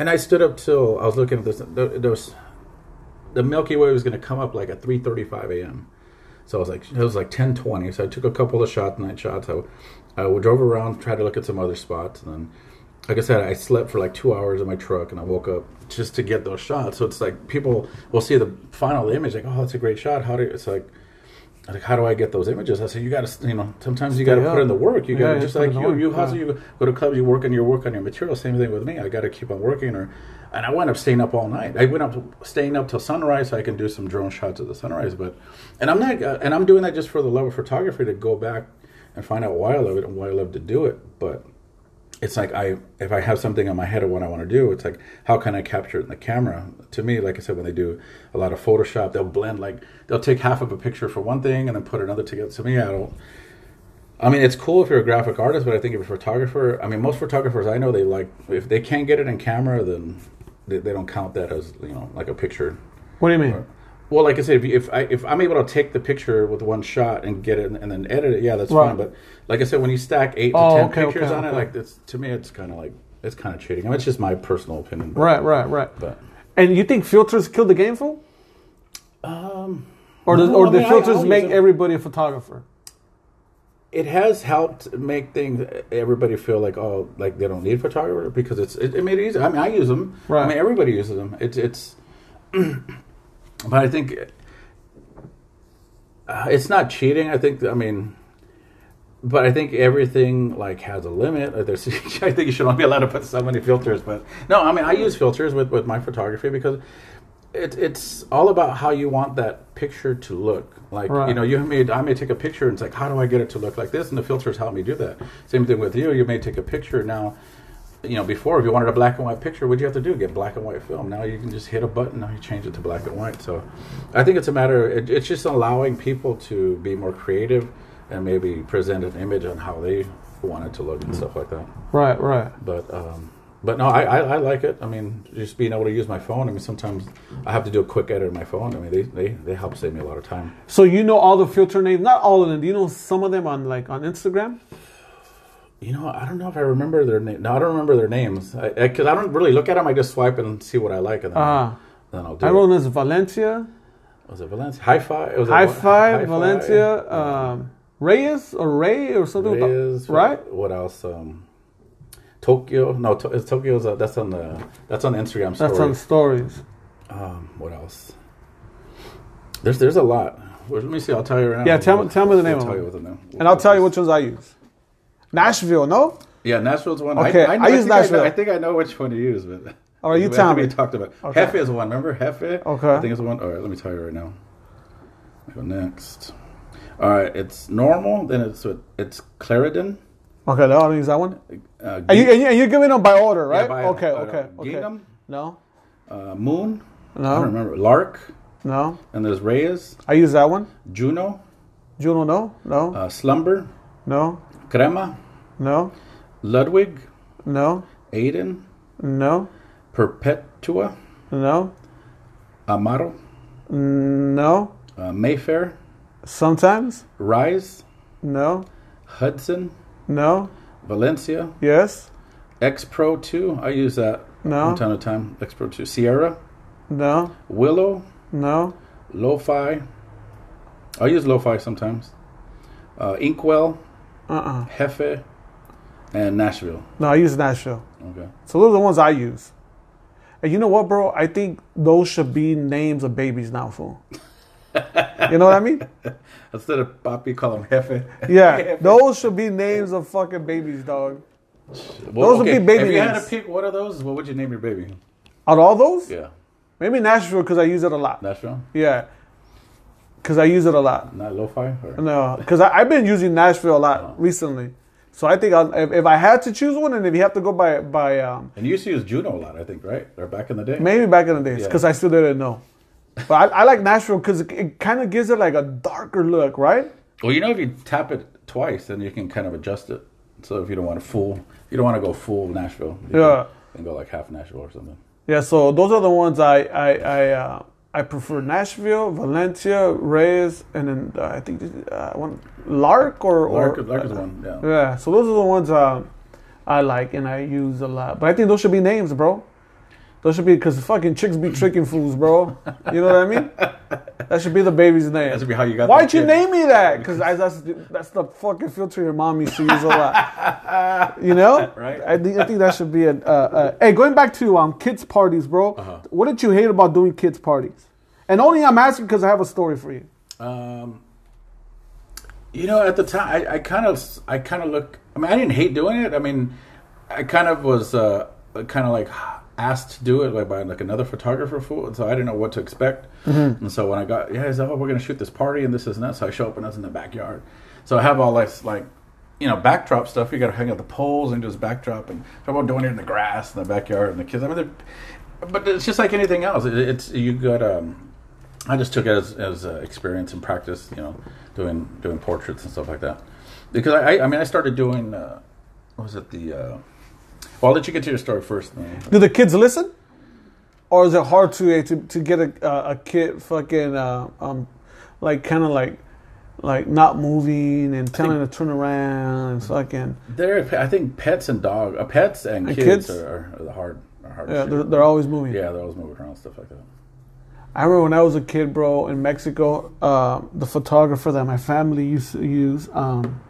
and I stood up till I was looking at this. There, was the Milky Way was going to come up like at 3:35 a.m. So I was like, it was like 10:20. So I took a couple of shots, night shots. I, I drove around, tried to look at some other spots, and then, like I said, I slept for like two hours in my truck, and I woke up just to get those shots. So it's like people will see the final image, like, oh, that's a great shot. How do it's like. Like how do I get those images? I said you got to, you know, sometimes you got to put in the work. You Yeah, got to just like you, you hustle, yeah. you go to clubs, you work on your work on your material. Same thing with me. I got to keep on working, or and I wound up staying up all night. I went up staying up till sunrise so I can do some drone shots of the sunrise. But and I'm not uh, and I'm doing that just for the love of photography to go back and find out why I love it and why I love to do it. But it's like I if I have something in my head of what I want to do, it's like how can I capture it in the camera? To me, like I said, when they do a lot of Photoshop, they'll blend like they'll take half of a picture for one thing and then put another together. To me, I don't. I mean, it's cool if you're a graphic artist, but I think if you're a photographer, I mean, most photographers I know they like if they can't get it in camera, then they, they don't count that as you know like a picture. What do you mean? Well, like I said, if, you- if I if I'm able to take the picture with one shot and get it and then edit it, yeah, that's Right. fine. But like I said, when you stack eight to Oh, ten okay, pictures okay, on it, like it's to me, it's kind of like it's kind of cheating. I mean, it's just my personal opinion. But, Right, right, right. But And you think filters kill the game, fool? um, Or No, or I the mean, I- filters I'll make everybody a photographer? it has helped make things everybody feel like oh like they don't need a photographer because it's it, it made it easy. I mean, I use them. Right. I mean, everybody uses them. It's it's. but I think uh, it's not cheating. I think I mean. But I think everything like has a limit. There's, I think you should only be allowed to put so many filters. But no, I mean I use filters with, with my photography because it, it's all about how you want that picture to look. Like Right. you know, you may I may take a picture and it's like, how do I get it to look like this? And the filters help me do that. Same thing with you. You may take a picture now. You know, before if you wanted a black and white picture, what do you have to do? Get black and white film. Now you can just hit a button. Now you change it to black and white. So, I think it's a matter. It, it's just allowing people to be more creative and maybe present an image on how they want it to look and stuff like that. Right, right. But um, but no, I, I, I like it. I mean, just being able to use my phone. I mean, sometimes I have to do a quick edit on my phone. I mean, they, they, they help save me a lot of time. So you know all the filter names? Not all of them. Do you know some of them on like on Instagram? You know, I don't know if I remember their name. No, I don't remember their names because I, 'cause I don't really look at them. I just swipe and see what I like, and then, Ah, then I'll do I it. wrote this Valencia, Was it Valencia? Hi Fi. It was High Five, Hi-Fi. Valencia, um, Reyes or Ray or something. Reyes, right? What else? Um, Tokyo. No, to, Tokyo's. Uh, that's on the. That's on the Instagram story. That's on stories. Um, what else? There's there's a lot. Well, let me see. I'll tell you right now. Yeah, tell me- tell me the name I'll of tell them. you what the name. And I'll tell you which ones I use. Nashville, no? Yeah, Nashville's one. Okay, I know, use think I know- Nashville. I, think I know which one to use, but All right, you I tell me. We talked about Okay. Hefe is one. Remember Hefe? Okay. I think it's one. All right, let me tell you right now. I go next. All right, it's normal. Then it's what- it's Clarendon. Okay, no, I don't use that one. Uh, And, you, and, you, you're giving them by order, right? Yeah, by- okay, okay, okay. Gingham, No, uh, Moon. I no, don't remember. Lark. no. And there's Reyes, I use that one. Juno, Juno, no, no, uh, Slumber, no, Crema, no, Ludwig, no, Aden, no, Perpetua, no, Amaro, no. uh, Mayfair, Sometimes, Rise, no, Hudson, no, Valencia, yes, X Pro 2. I use that No. from time to time. X Pro 2. Sierra, no, Willow, no, Lo-Fi. I use Lo-Fi sometimes. Uh, Inkwell, uh-uh. Hefe, and Nashville. No, I use Nashville. Okay. So those are the ones I use. And you know what, bro? I think those should be names of babies now, fool. you know what I mean? Instead of Papi, call them Hefe. Yeah, those should be names of fucking babies, dog. Well, Those would be baby If you had to pick one of those, what would you name your baby? Out of all those, Yeah. maybe Nashville because I use it a lot. Nashville? Yeah, because I use it a lot. Not Lo-Fi? Or? No, because I've been using Nashville a lot recently. So I think I'll, if, if I had to choose one, and if you have to go by by um, And you used to use Juno a lot, I think, right? Or back in the day? maybe back in the days, Yeah. because I still didn't know. But I, I like Nashville because it, it kind of gives it like a darker look, right? Well, you know, if you tap it twice, then you can kind of adjust it. So if you don't want to full, you don't want to go full Nashville. Yeah. Can go like half Nashville or something. Yeah, so those are the ones I I I, uh, I prefer: Nashville, Valencia, Reyes, and then uh, I think uh, one Lark or Lark, or Lark is one, yeah. yeah. So those are the ones uh, I like and I use a lot. But I think those should be names, bro. Those should be because fucking chicks be tricking fools, bro. You know what I mean? That should be the baby's name. That should be how you got Why'd you kid. name me that? Because that's that's the fucking filter your mom used to use a lot. You know, Right. I think I think that should be a. Uh, uh, hey, going back to um kids parties, bro. Uh-huh. What did you hate about doing kids parties? And only I'm asking because I have a story for you. Um, you know, at the time, I, I kind of, I kind of look. I mean, I didn't hate doing it. I mean, I kind of was uh, kind of like asked to do it like by like another photographer for so I didn't know what to expect. And so when I got, yeah, he's like, oh, we're gonna shoot this party and this is and that. So I show up and that's in the backyard. So I have all this like. You know, backdrop stuff. You got to hang out the poles and do this backdrop, and talk about doing it in the grass in the backyard, and the kids. I mean, but it's just like anything else. It, it's you got um, I just took it as, as uh, experience and practice, you know, doing doing portraits and stuff like that. Because I, I, I mean, I started doing, uh, what was it the? Uh, well, I'll let you get to your story first. Do the kids listen, or is it hard to uh, to, to get a a kid fucking uh, um like kind of like like not moving and telling them to turn around and fucking There, I think pets and dog, uh, pets and, And kids, kids? Are, are the hard, are hard. yeah they're, they're always moving. yeah, they're always moving around stuff like that. I remember when I was a kid, bro, in Mexico, uh, the photographer that my family used to use, um,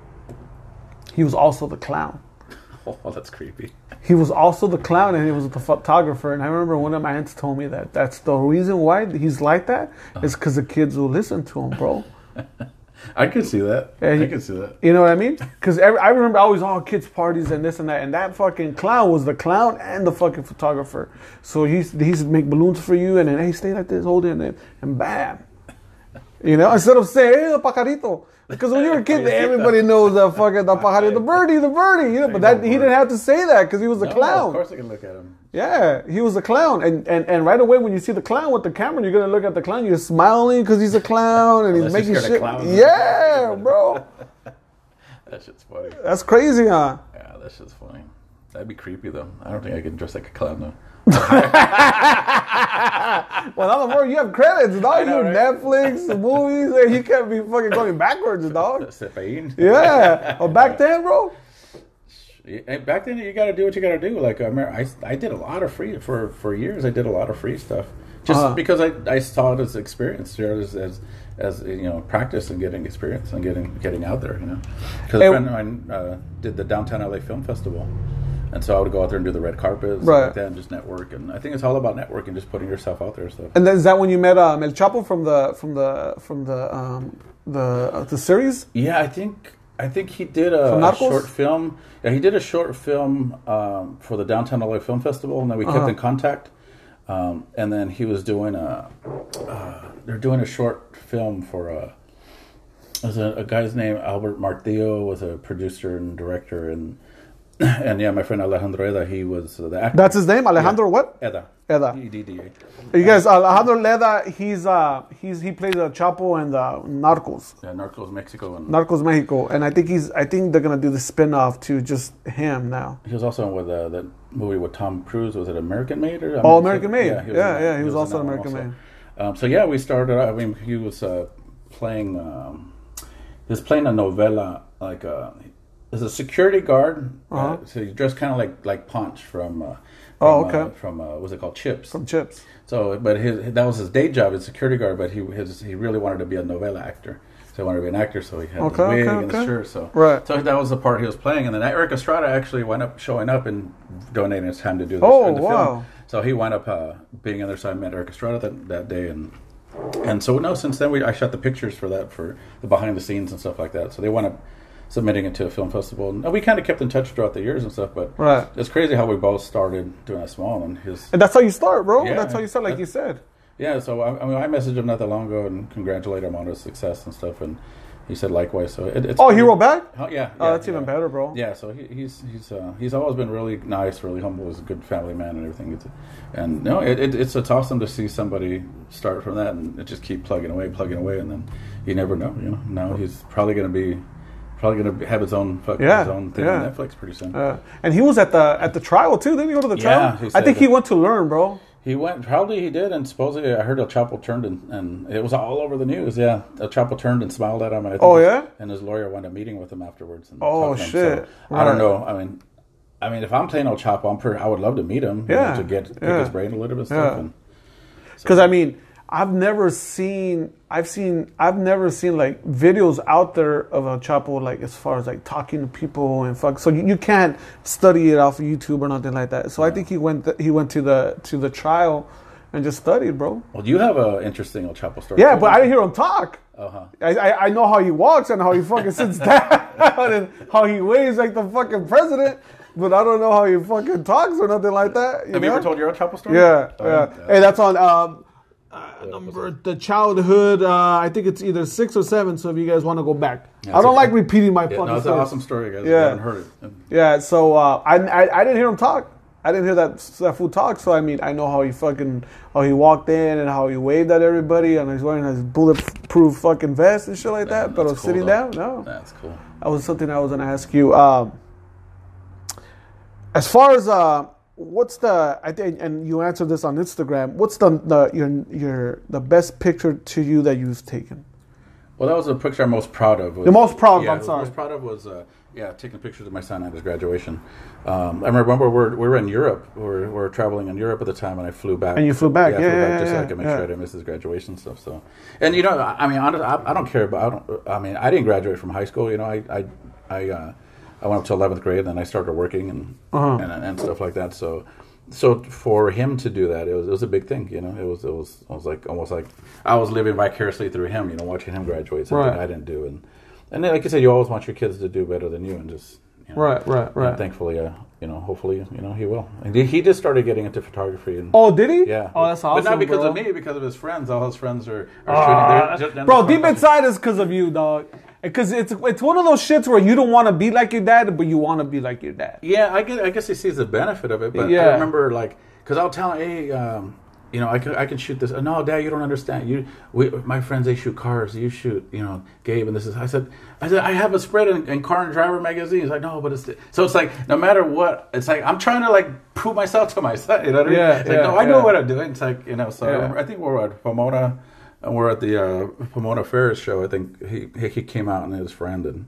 he was also the clown. Oh, that's creepy. He was also the clown, and he was the photographer. And I remember one of my aunts told me that that's the reason why he's like that uh-huh. is because the kids will listen to him, bro. I can see that. Yeah, I can see that. You know what I mean? Because I remember always all kids parties and this and that, and that fucking clown was the clown and the fucking photographer. So he's he's make balloons for you, and then hey, stay like this, hold it, and, and bam. You know, instead of saying hey, the pajarito, because when you're a kid, everybody knows that fucking the pajarito, the birdie, the birdie. You know, but that he didn't have to say that because he was a No, clown. Of course, I can look at him. Yeah, he was a clown, and, and and right away when you see the clown with the camera, you're gonna look at the clown. You're smiling because he's a clown and he's making shit. Yeah, bro, That shit's funny. that's crazy, huh? Yeah, that shit's funny. That'd be creepy though. I don't think I can dress like a clown though. Well, not more. You have credits, dog. know, you right? Netflix, movies, and you can't be fucking going backwards, dog. Yeah. Oh, back then, bro. Yeah, Back then, you got to do what you got to do. Like I, remember, I, I did a lot of free for for years. I did a lot of free stuff just Uh-huh. because I, I saw it as experience, you know, as, as as you know, practice and getting experience and getting getting out there. You know, because a friend of mine uh, did the downtown LA Film Festival, and so I would go out there and do the red carpet, Right. like that, and just network. And I think it's all about networking, just putting yourself out there. and Stuff. And then is that when you met um, El Chapo from the from the from the um, the uh, the series? Yeah, I think I think he did a, a short film. Yeah, he did a short film um, for the Downtown LA Film Festival, and then we kept Uh-huh. in contact. Um, and then he was doing a. Uh, they're doing a short film for a. There's a, a guy's name Albert Martillo was a producer and director, and and yeah, my friend Alejandro Edda, he was the actor. That's his name, Alejandro. What? Edda. Edda. E-D-D-A. You guys, Alejandro Leda. He's uh, he's he plays a Chapo and uh, Narcos, Yeah, Narcos Mexico, and Narcos Mexico, and I think he's. I think they're gonna do the spin off to just him now. he was also with uh, that movie with Tom Cruise. Was it American Made or? Oh, American Made. he was Yeah, in yeah, he was also American Made. Um, so yeah, we started. I mean, he was uh, playing. Um, he was playing a novela like uh, as a security guard. uh Uh-huh. so he dressed kind of like like Ponch from. Uh, Oh, from, okay. Uh, from uh, what's it called? Chips. From Chips. So, but his that was his day job as security guard. But he his, he really wanted to be a novela actor. So he wanted to be an actor. So he had Okay, the wig okay, and the shirt. So Right. So that was the part he was playing. And then Erik Estrada actually wound up showing up and donating his time to do this. Oh, the wow. Film. So he wound up uh, being in there. So I met Erik Estrada that, that day, and and so no, since then we I shot the pictures for that for the behind the scenes and stuff like that. So they wound up submitting it to a film festival, and we kind of kept in touch throughout the years and stuff. But Right. it's crazy how we both started doing that small, and his And that's how you start, bro. Yeah. that's how you start, like you said. yeah, so I, I mean, I messaged him not that long ago and congratulated him on his success and stuff, and he said likewise. So it, it's Oh, he wrote back. Oh, yeah, Oh, that's yeah. even better, bro. Yeah, so he, he's he's uh, he's always been really nice, really humble. He's a good family man and everything. It's, and no, it, it, it's it's awesome to see somebody start from that and just keep plugging away, plugging away, and then you never know. You know, now he's probably going to be probably going to have his own fucking Yeah, his own thing yeah. on Netflix pretty soon. Uh, and he was at the at the trial too. Didn't he go to the Yeah, trial? he I think he went to learn, bro. He went, probably he did, and supposedly I heard El Chapo turned and, and it was all over the news. Yeah, El Chapo turned and smiled at him. And I think Oh, his- yeah? and his lawyer wound up meeting with him afterwards. And Oh, shit. So, I don't know. I mean, I mean, if I'm playing El Chapo, I'm pretty, I would love to meet him. you know, Yeah, to get pick yeah. his brain a little bit stuff. Yeah. Because I mean, I've never seen, I've seen, I've never seen like videos out there of El Chapo, like as far as like talking to people and fuck. So you, you can't study it off of YouTube or nothing like that. So I think he went, th- he went to the to the trial and just studied, bro. well, you have an interesting El Chapo story. Yeah, but I didn't hear him talk. Uh-huh. I, I, I know how he walks and how he fucking sits down and how he waves like the fucking president, but I don't know how he fucking talks or nothing like that. Have you know? ever told your El Chapo story? Yeah, Oh, yeah. Hey, that's on um, uh, number the childhood. Uh, I think it's either six or seven. So if you guys want to go back, Yeah, I don't it's like repeating my Yeah, fucking no, it's an awesome story, guys. Yeah. I haven't heard it. Yeah, so uh, I, I I didn't hear him talk. I didn't hear that that fool talk. So I mean, I know how he fucking how he walked in and how he waved at everybody and he's wearing his bulletproof fucking vest and shit like that. But I was cool, sitting though. down. No, That's cool. that was something I was gonna ask you. Um, as far as uh, what's the I think, and you answered this on Instagram. What's the, the your your the best picture to you that you've taken? Well, that was the picture I'm most proud of. Was, The most proud of, I'm sorry. most proud of was, uh, yeah, taking pictures of my son at his graduation. Um, I remember we were, we were in Europe. We were, we were traveling in Europe at the time, and I flew back. And you flew back, I yeah, flew yeah, back just so I could make yeah. sure I didn't miss his graduation stuff. So, and you know, I, I mean, honestly, I, I don't care about. I don't. I mean, I didn't graduate from high school. You know, I, I, I, uh, I went up to eleventh grade, and then I started working and, Uh-huh. and and stuff like that. So. So for him to do that, it was it was a big thing, you know. It was it was I was like almost like I was living vicariously through him, you know, watching him graduate, something Right. I didn't do, and and then, like you said, you always want your kids to do better than you, and just you know, Right, right, and right. thankfully, uh, you know, hopefully, you know, he will. And he, he just started getting into photography, and Oh, did he? yeah, Oh, that's awesome. But not because bro. of me, because of his friends. All his friends are, are Ah, shooting. Just- bro, deep inside is because of you, dog. Because it's it's one of those shits where you don't want to be like your dad, but you want to be like your dad. Yeah, I guess I guess he sees the benefit of it, but Yeah. I remember like because I'll tell him, hey, um, you know, I can I can shoot this. No, Dad, you don't understand. You, we, my friends, they shoot cars. You shoot, you know, Gabe, and this is. I said, I said, I have a spread in, in Car and Driver magazine. He's like, no, but it's so it's like no matter what, it's like I'm trying to like prove myself to myself. You know what I mean? Yeah, It's like, yeah, no, I know yeah. what I'm doing. It's like you know. So I, Yeah. remember, I think we're at Pomona, and we're at the uh, Pomona Ferris show. I think he he he came out and his friend and.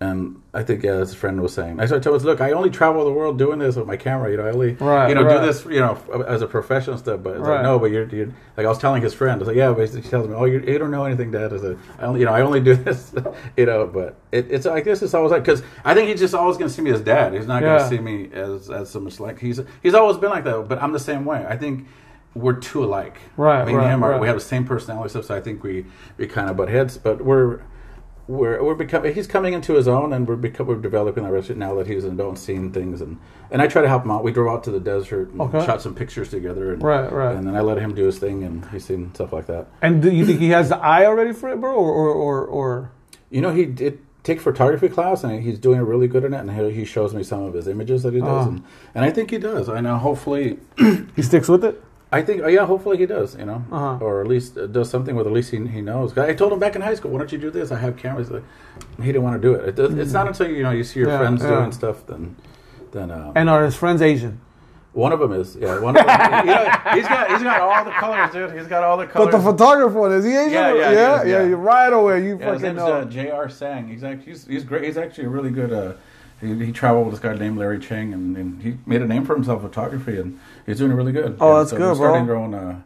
And I think yeah, his friend was saying. I telling him, "Look, I only travel the world doing this with my camera. You know, I only Right, you know right. do this you know as a professional stuff." But it's Right. like no, but you're, you're like I was telling his friend. I was like, "Yeah," but he tells me, "Oh, you, you don't know anything, Dad." I said, "I only you know I only do this, you know." But it, it's like this is always like because I think he's just always going to see me as dad. He's not going Yeah. to see me as as so much like he's he's always been like that. But I'm the same way. I think. We're two alike. Right, Me and right, him are, right. we have the same personality stuff, so I think we, we kind of butt heads. But we're we're we're becoming he's coming into his own, and we're become, we're developing our relationship now that he's an adult and seeing things, and and I try to help him out. We drove out to the desert and Okay. shot some pictures together, and, Right, right. and then I let him do his thing, and he's seen stuff like that. And do you think he has the eye already for it, bro? Or or or, or You know, he did take photography class, and he's doing really good in it. And he, he shows me some of his images that he does, Ah. and, and I think he does. I know. Hopefully, he sticks with it? I think. Oh yeah, hopefully he does. You know, Uh-huh. or at least uh, does something with at least he, he knows. I told him back in high school, why don't you do this? I have cameras. Like, He didn't want to do it. it does, It's not until you know you see your. Yeah, friends yeah. doing stuff, then then uh, And are his friends Asian? one of them is yeah. One of them, you know, he's got he's got all the colors, dude. He's got all the colors. But the photographer one is he Asian? Yeah, yeah, yeah, is, yeah. you right away. You Yeah, his fucking name's know. uh, J.R. Sang. He's actually he's, he's great. He's actually a really good. Uh, he, he traveled with this guy named Larry Chen, and, and he made a name for himself photography, and he's doing really good. Oh, And that's so good, they're bro. Starting their own uh,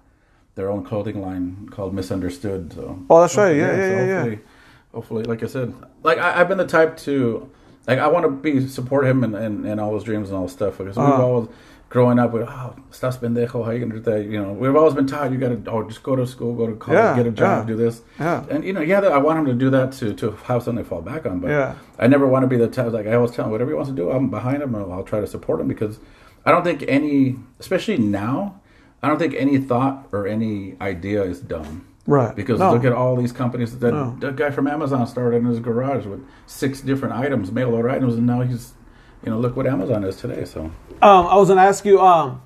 their own clothing line called Misunderstood. So Oh, that's right. hopefully- Yeah, yeah, so yeah, yeah. Hopefully, hopefully, like I said, like I, I've been the type to like I want to be support him and, and, and all his dreams and all this stuff because we've Uh-huh. always growing up with oh estás pendejo how you gonna do that you know we've always been taught you gotta oh just go to school go to college Yeah, get a job yeah. do this Yeah. and you know yeah I want him to do that to to have something to fall back on but Yeah. I never want to be the type like I always tell him whatever he wants to do I'm behind him and I'll try to support him because I don't think any especially now I don't think any thought or any idea is dumb Right. because No. look at all these companies that No. that guy from Amazon started in his garage with six different items, mail order items, and now he's, you know, look what Amazon is today. So Um, I was gonna ask you, um,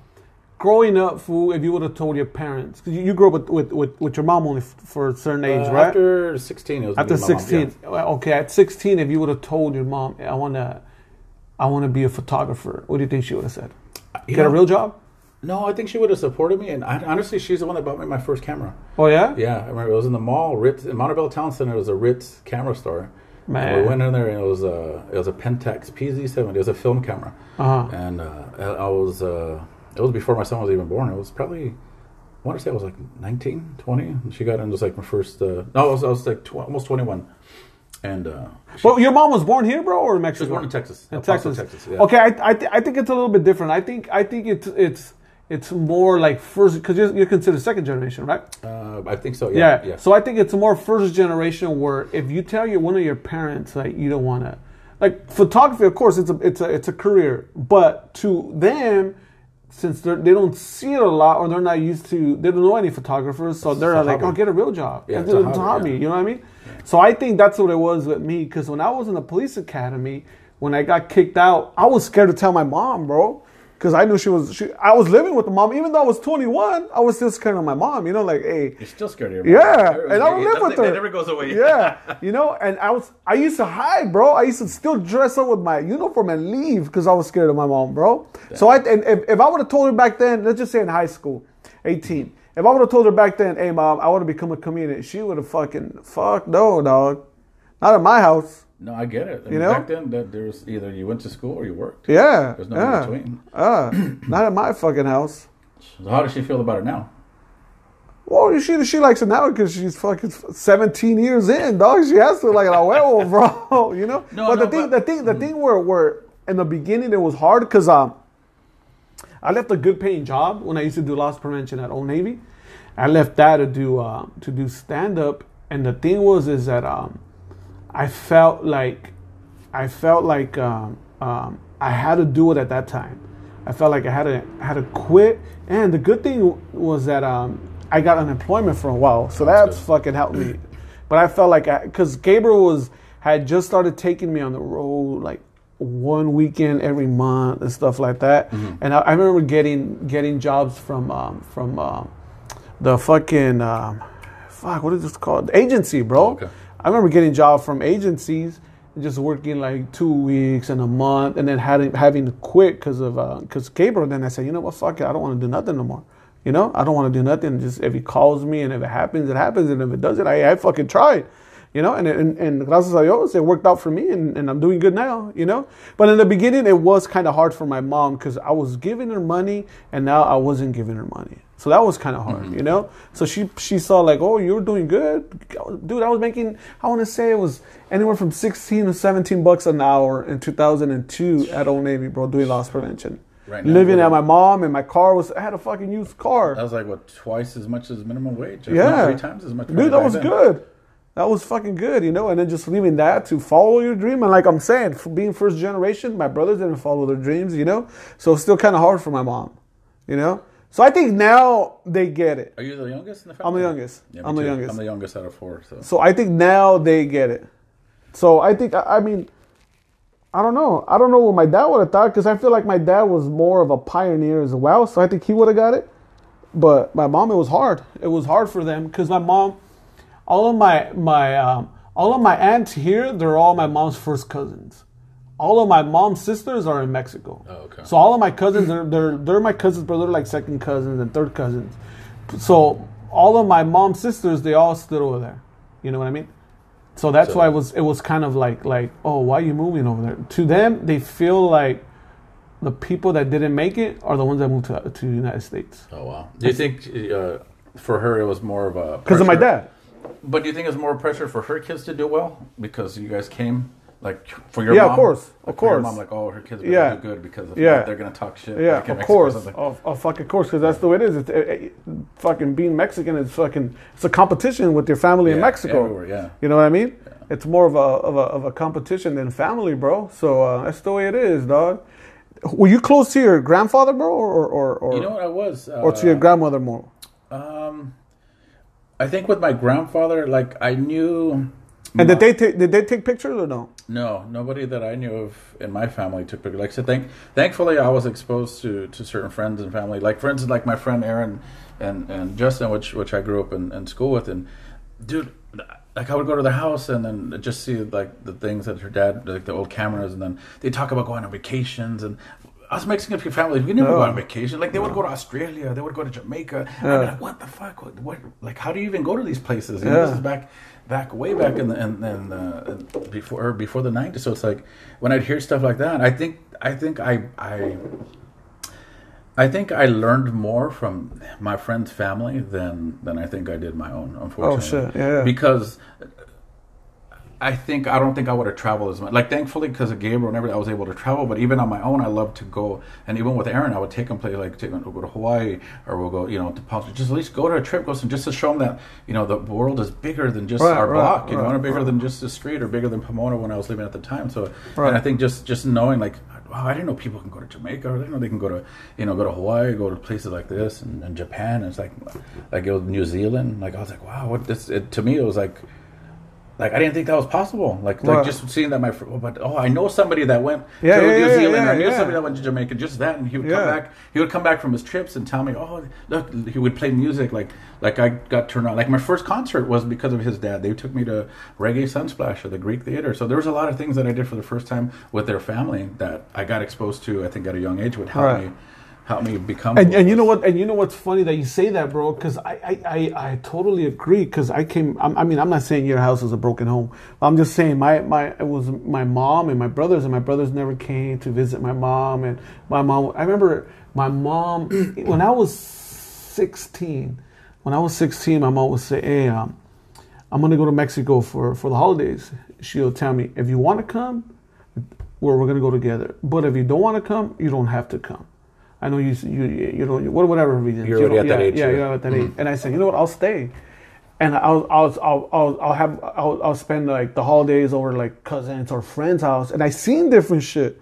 growing up, fool, if you would have told your parents, 'cause you, you grew up with, with, with, with your mom only f- for a certain age, Uh, right? After sixteen, it was After me and my mom, sixteen, okay. At sixteen, if you would have told your mom, I wanna, I wanna be a photographer, what do you think she would have said? You Get a real job? No, I think she would have supported me, and I, honestly, she's the one that bought me my first camera. Oh yeah. Yeah, I remember it was in the mall, Ritz in Montebello Town Center. It was a Ritz camera store. Man. We went in there, and it was a it was a Pentax PZ70. It was a film camera, Uh-huh. and uh, I was uh, it was before my son was even born. It was probably I want to say I was like 19, 20. And she got in just like my first. Uh, no, I was, I was like tw- almost twenty one, and uh, she, Well, your mom was born here, bro, or in she Mexico? was born in Texas, In Texas. Texas. Yeah. Okay, I I, th- I think it's a little bit different. I think I think it's it's it's more like first because you're, you're considered second generation, right? Uh, I think so. Yeah. Yeah. Yeah. So I think it's more first generation where if you tell your one of your parents like you don't want to, like photography, of course it's a it's a it's a career, but to them. Since they don't see it a lot, or they're not used to, they don't know any photographers, so they're like, hobby. "Oh, get a real job." Yeah, it's, it's a hobby, hobby. yeah. You know what I mean? So I think that's what it was with me. Because when I was in the police academy, when I got kicked out, I was scared to tell my mom, bro. Because I knew she was. She, I was living with the mom, even though I was 21. I was still scared of my mom. You know, like, hey, You're still scared of your mom. yeah, It- and I don't live with her. That never goes away. yeah, you know, and I was. I used to hide, bro. I used to still dress up with my uniform and leave because I was scared of my mom, bro. So I, and if, if I would have told her back then, let's just say in high school, 18. If I would have told her back then, hey mom, I want to become a comedian, she would have fucking fuck no, dog. Not at my house. No, I get it. I You mean, know? back then, that there was either you went to school or you worked. Yeah, There's no yeah. in between. Uh, not at my fucking house. So how does she feel about it now? Well, she she likes it now because she's fucking 17 years in, dog. She has to like a huevo, bro. You know. No, but the thing, but- the thing, the thing where where in the beginning it was hard because um, I left a good paying job when I used to do loss prevention at Old Navy. I left that to do uh, to do stand up, and the thing was is that um, I felt like I felt like um, um, I had to do it at that time. I felt like I had to had to quit. And the good thing was that um, I got unemployment for a while, so That's that's fucking helped me. But I felt like because Gabriel was had just started taking me on the road like one weekend every month and stuff like that. And I, I remember getting getting jobs from um, from um, the fucking um, fuck what is this called agency, bro. Okay. I remember getting jobs from agencies just working like two weeks and a month, and then having having to quit because of uh, because Gabriel. Then I said, you know what, fuck it, I don't want to do nothing no more. You know, I don't want to do nothing. Just if he calls me and if it happens, it happens, and if it doesn't, I, I fucking tried. You know, and, and and gracias a Dios, it worked out for me, and, and I'm doing good now. You know, but in the beginning, it was kind of hard for my mom because I was giving her money, and now I wasn't giving her money. So that was kind of hard, mm-hmm. you know. So she she saw like, oh, you're doing good, dude. I was making, I want to say it was anywhere from sixteen to seventeen bucks an hour in 2002 at Old Navy, bro, doing loss prevention. Right now, Living at my mom, and my car was I had a fucking used car. That was like what twice as much as minimum wage. if yeah, three times as much. dude. That was then. good. That was fucking good, you know. And then just leaving that to follow your dream, and like I'm saying, being first generation, my brothers didn't follow their dreams, you know. So it's still kind of hard for my mom, you know. So I think now they get it. Are you the youngest in the family? I'm the youngest. Yeah, I'm the too. youngest. I'm the youngest out of four. So So I think now they get it. So I think I I mean, I don't know. I don't know what my dad would have thought because I feel like my dad was more of a pioneer as well. So I think he would have got it. But my mom, it was hard. It was hard for them because my mom, all of my my um, all of my aunts here, they're all my mom's first cousins. All of my mom's sisters are in Mexico. Oh, okay. So all of my cousins, they're they're they're my cousins, but they're like second cousins and third cousins. So all of my mom's sisters, they all stood over there. You know what I mean? So that's So- why it was it was kind of like like oh why are you moving over there? To them, they feel like the people that didn't make it are the ones that moved to to the United States Oh wow. Do you think uh, for her it was more of a because of my dad. But do you think it's more pressure for her kids to do well because you guys came like for your Yeah, mom? of course, of like, your course. mom, like oh her kids are Yeah. do good because if Yeah. not, they're gonna talk shit. Yeah, like of course, of, of fucking course, because that's the way it is. It's, it, it- fucking being Mexican is fucking it's a competition with your family in Mexico. everywhere, yeah. You know what I mean? It's more of a of a of a competition than family, bro. So uh, that's the way it is, dog. Were you close to your grandfather, bro, or or or, You know what I was? Uh, or to your grandmother more? Um, I think with my grandfather, like I knew. And did they take did they take pictures or no? No, nobody that I knew of in my family took pictures. Like I said, thank, thankfully, I was exposed to, to certain friends and family, like friends like my friend Aaron and, and Justin, which which I grew up in, in school with. And dude, like I would go to the house and then just see like the things that her dad, like the old cameras, and then they talk about going on vacations and. Us Mexican families, we never No. go on oh. vacation. Like they would go to Australia, they would go to Jamaica. I'd be like, what the fuck? What, what? Like, how do you even go to these places? You know, this is back back way back in the in, in, uh, before or before the 90s so it's like when i'd hear stuff like that i think i think i i i think i learned more from my friend's family than than i think i did my own unfortunately. shit, yeah. because I think I don't think I would have traveled as much. Like thankfully, because of Gabriel and everything, I was able to travel. But even on my own, I love to go. And even with Aaron, I would take him play like take him we'll go to Hawaii or we'll go you know to Palm. Just at least go to a trip, go some just to show them that you know the world is bigger than just Right, our right, block. You know, and bigger than just the street or bigger than Pomona when I was living at the time. So and I think just just knowing like. Wow, I didn't know people can go to Jamaica. Or I didn't know they can go to, you know, go to Hawaii, go to places like this, and, and Japan. It's like, like it was New Zealand. Like I was like, wow, what this? It, to me, it was like, like I didn't think that was possible. Like, like just seeing that my, fr- but oh, I know somebody that went Yeah, to yeah, New yeah, Zealand. I knew somebody that went to Jamaica. Just that, and he would come back. He would come back from his trips and tell me, oh, look, he would play music. Like, like I got turned on. Like my first concert was because of his dad. They took me to Reggae Sunsplash at the Greek Theater. So there was a lot of things that I did for the first time with their family that I got exposed to. I think at a young age would help Right. me, help me become. And, and you know what? And you know what's funny that you say that, bro? Because I, I, I, I totally agree. Because I came. I'm, I mean, I'm not saying your house is a broken home. I'm just saying my my it was my mom and my brothers, and my brothers never came to visit my mom. And my mom. I remember my mom when I was 16. When I was 16, my mom would say, "Hey, um, I'm gonna go to Mexico for for the holidays." She'll tell me, "If you want to come, where we're gonna go together. But if you don't want to come, you don't have to come. I know you you you know you- whatever reason. You're already don't- at that yeah, age, Yeah, yeah. you're at that age. Mm-hmm. And I said, you know what? I'll stay. And I'll I'll I'll I'll, I'll have I'll, I'll spend like the holidays over like cousins or friends' house, and I seen different shit.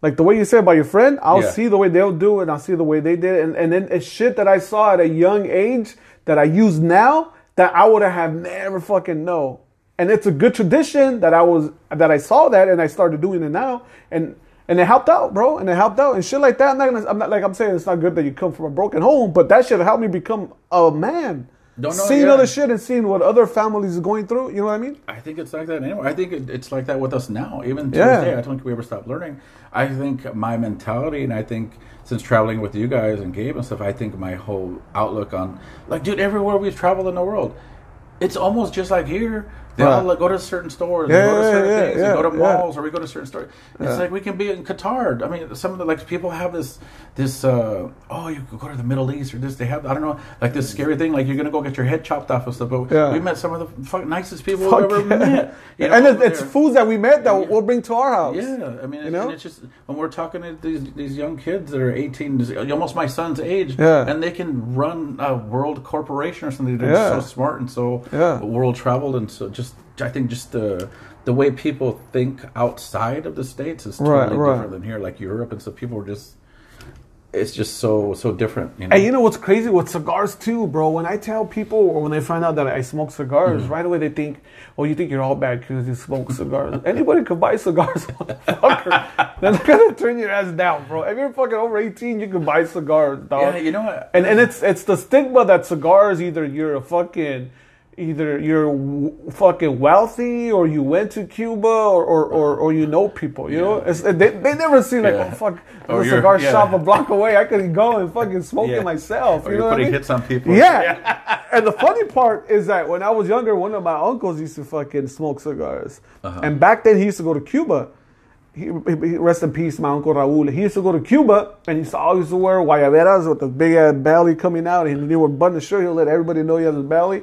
Like the way you said about your friend, I'll Yeah. see the way they'll do it, and I'll see the way they did it, and and then it's shit that I saw at a young age that I use now that I would have never fucking know. And it's a good tradition that I was that I saw that and I started doing it now, and and it helped out, bro, and it helped out and shit like that. I'm not gonna, I'm not like I'm saying it's not good that you come from a broken home, but that should help me become a man. Don't know, seeing yeah. other shit and seeing what other families are going through, you know what I mean? I think it's like that anyway. I think it, it's like that with us now. Even to Yeah. this day, I don't think we ever stop learning. I think my mentality, and I think since traveling with you guys and Gabe and stuff, I think my whole outlook on, like, dude, everywhere we've traveled in the world, it's almost just like here. They all Right. like, go to certain stores, Yeah, go to certain yeah, things, yeah, and go to malls, or we go to certain stores. It's like we can be in Qatar. I mean, some of the like people have this this uh, oh you could go to the Middle East or this. They have I don't know like this scary thing like you're gonna go get your head chopped off and stuff. But we met some of the fuck, nicest people Fuck we've ever met. you know, and it's, it's foods that we met that we'll bring to our house. Yeah, I mean, You know? it's just when we're talking to these these young kids that are eighteen, almost my son's age, Yeah. and they can run a world corporation or something. They're Yeah. so smart and so Yeah. world traveled and so just I think just the the way people think outside of the states is totally right. different than here, like Europe and so People are just it's just so so different. You know? And you know what's crazy with cigars too, bro? When I tell people or when they find out that I smoke cigars, Mm-hmm. right away they think, "Oh, you think you're all bad because you smoke cigars." Anybody can buy cigars, motherfucker. They're gonna turn your ass down, bro. If you're fucking over 18, you can buy cigars, dog. yeah, you know what? And and it's it's the stigma that cigars either you're a fucking either you're w- fucking wealthy or you went to Cuba or or, or, or you know people. You know, it's, they they never see like Yeah. oh fuck, there's a cigar yeah. shop a block away. I could go and fucking smoke Yeah. it myself. Or you know what I mean? hits on people. Yeah. and the funny part is that when I was younger, one of my uncles used to fucking smoke cigars. Uh-huh. And back then, he used to go to Cuba. He, he, rest in peace, my uncle Raul. He used to go to Cuba and he used to always wear guayaberas with the big ass belly coming out. And he would button the shirt. He'll let everybody know he has a belly.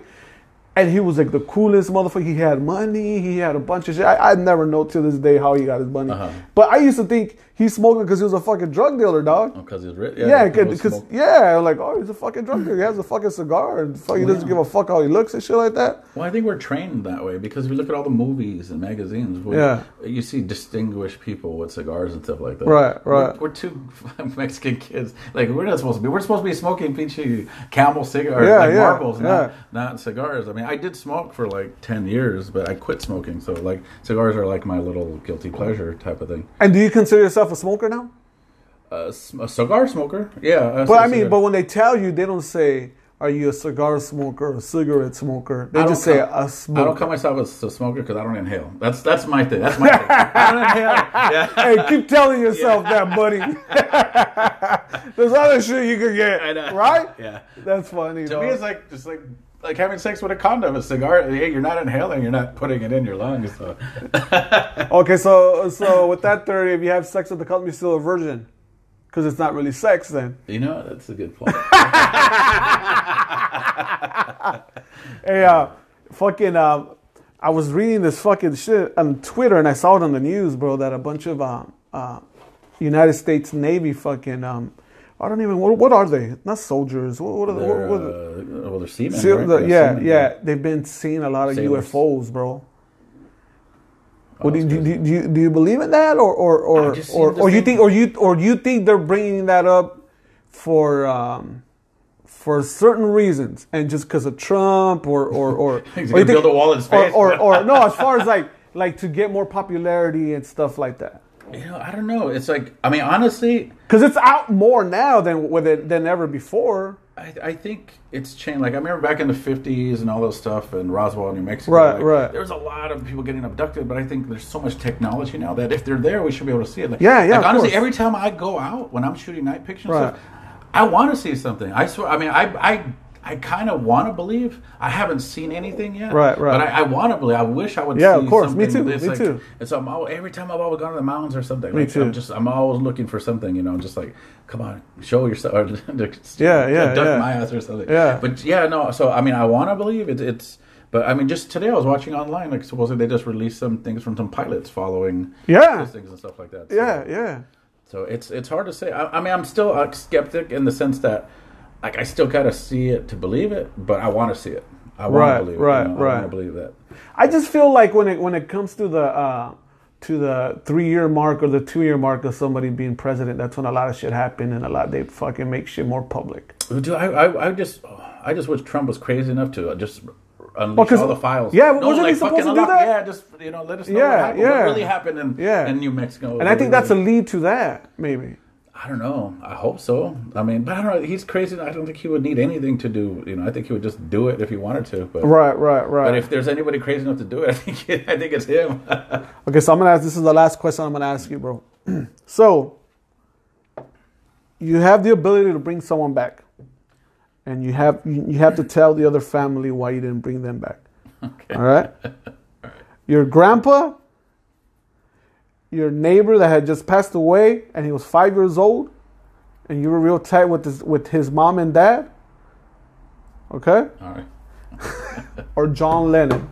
And he was like the coolest motherfucker. He had money. He had a bunch of shit. I, I never know to this day how he got his money. Uh-huh. But I used to think he smoked because he was a fucking drug dealer, dog. Oh, because he's rich. Yeah, because smoke. yeah, like oh, he's a fucking drug dealer. He has a fucking cigar and fuck, he doesn't give a fuck how he looks and shit like that. Well, I think we're trained that way because if you look at all the movies and magazines, we, Yeah. you see distinguished people with cigars and stuff like that. Right, right. We're, we're two Mexican kids. Like we're not supposed to be. We're supposed to be smoking peachy Camel cigars, Yeah, like yeah, marbles, yeah. not not cigars. I mean, I did smoke for like ten years, but I quit smoking. So like cigars are like my little guilty pleasure type of thing. And do you consider yourself a smoker now? Uh, a cigar smoker, yeah. But I mean, but when they tell you, they don't say, "Are you a cigar smoker or a cigarette smoker?" They just say call- a smoker. I don't call myself a, a smoker because I don't inhale. That's that's my thing. That's my thing. I don't inhale. Yeah. hey, keep telling yourself that, buddy. There's other shit you could get, I know. right? Yeah. That's funny. To me, it's like just like like having sex with a condom. A cigar, hey, you're not inhaling, you're not putting it in your lungs. So. okay, so so with that theory, if you have sex with the condom, you're still a virgin, because it's not really sex then. you know, that's a good point. Hey, uh, fucking, uh, I was reading this fucking shit on Twitter and I saw it on the news, bro, that a bunch of uh, uh, United States Navy fucking, um, I don't even, what, what are they? Not soldiers. What, what are they? They're, What, what are they? uh, well, they're seamen. See, right? the- They're yeah, seamen, yeah, they've been seeing a lot of Sailors. UFOs, bro. Oh, What, do, you, do, you- do, you, do you believe in that, or or or I just seen or, or you think or you or you think they're bringing that up for um, for certain reasons and just because of Trump or or or, He's or you gonna build a wall in or, space. or or no, as far as like like to get more popularity and stuff like that. You know, I don't know. It's like, I mean, honestly, Because it's out more now than with it than ever before. I, I think it's changed. Like I remember back in the '50s and all those stuff and Roswell, New Mexico. Right, like, right. There was a lot of people getting abducted, but I think there's so much technology now that if they're there, we should be able to see it. Like, Yeah, yeah, Like, honestly, course. every time I go out when I'm shooting night pictures, Right. stuff, I want to see something. I swear. I mean, I I. I kind of want to believe. I haven't seen anything yet. Right, right. But I, I want to believe. I wish I would. Yeah, see of course. Me too, It's me like, too. It's I'm always, every time I've always gone to the mountains or something. Me like, too. I'm just I'm always looking for something. You know, just like come on, show yourself. Or Yeah, yeah, duck yeah. my ass or something. Yeah. But yeah, no. So I mean, I want to believe it, it's. But I mean, just today I was watching online. Like supposedly they just released some things from some pilots following Yeah. things and stuff like that. So, Yeah, yeah. So it's it's hard to say. I, I mean, I'm still a skeptic in the sense that, like, I still gotta see it to believe it, but I want to see it. I want Right, to believe right, it. you know? I right. want to believe that. I just feel like when it when it comes to the uh, to the three year mark or the two year mark of somebody being president, that's when a lot of shit happen and a lot they fucking make shit more public. Dude, I, I, I just, I just wish Trump was crazy enough to just unleash Well, all the files. yeah, wasn't he supposed to do that? Yeah, just you know, let us know Yeah, what happened. yeah. What really happened in, Yeah. in New Mexico? And I think that's a lead to that, maybe. I don't know. I hope so. I mean, but I don't know. He's crazy. I don't think he would need anything to do. You know, I think he would just do it if he wanted to. But, Right, right, right. but if there's anybody crazy enough to do it, I think I think it's him. Okay, so I'm gonna ask. This is the last question I'm gonna ask you, bro. so, you have the ability to bring someone back, and you have you, you have to tell the other family why you didn't bring them back. okay. All right. Your grandpa, your neighbor that had just passed away, and he was five years old, and you were real tight with his with his mom and dad. Okay, All right. or John Lennon.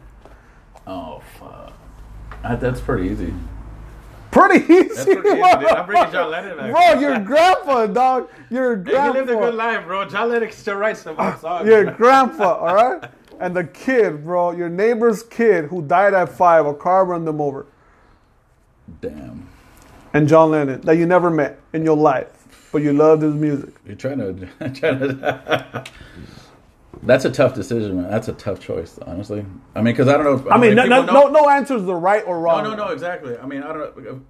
Oh fuck. That's pretty easy. Pretty easy. That's pretty easy. dude. I'm bringing John Lennon back. Bro, your grandpa, dog. Your He grandpa. lived a good life, bro. John Lennon still writes some songs. Your grandpa, all right? and the kid, bro, your neighbor's kid who died at five, a car run them over, Damn. and John Lennon that you never met in your life, but you loved his music. You're trying to. trying to That's a tough decision, man. That's a tough choice, honestly. I mean, because I don't know. If, I mean, no, no, no, no answer is the right or wrong. no, no, no, exactly. I mean, I don't know.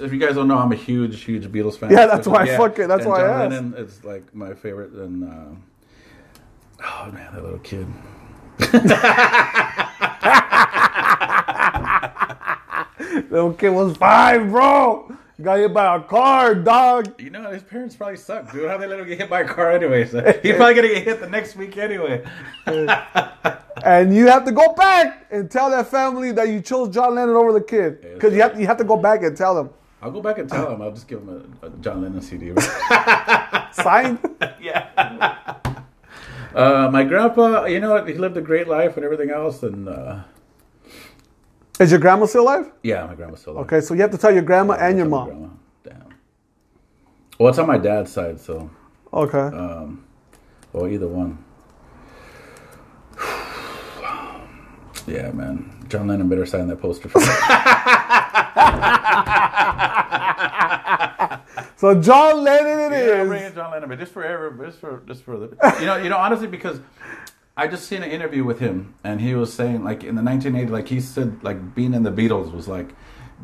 If you guys don't know, I'm a huge, huge Beatles fan. Yeah, that's why I fucking- that's and why I asked. Lennon is like my favorite. And uh, oh man, that little kid. Little kid was five, bro. Got hit by a car, dog. You know, his parents probably suck, dude. How they let him get hit by a car anyway? So he's probably gonna get hit the next week anyway. And you have to go back and tell that family that you chose John Lennon over the kid. Because you have, you have to go back and tell them. I'll go back and tell him. I'll just give him a, a John Lennon CD. Signed? yeah. Uh, my grandpa, you know what? He lived a great life and everything else. And uh, Is your grandma still alive? yeah, my grandma's still alive. Okay, so you have to tell your grandma and your It's my mom. grandma. Damn. Well, it's on my dad's side, so Okay. um, well, either one. yeah, man. John Lennon better sign that poster for me. So John Lennon it yeah, is. bring in John Lennon, but just for ever, just for, just for the, you know, you know, honestly, because I just seen an interview with him, and he was saying, like, in the 1980s, like he said, like being in the Beatles was like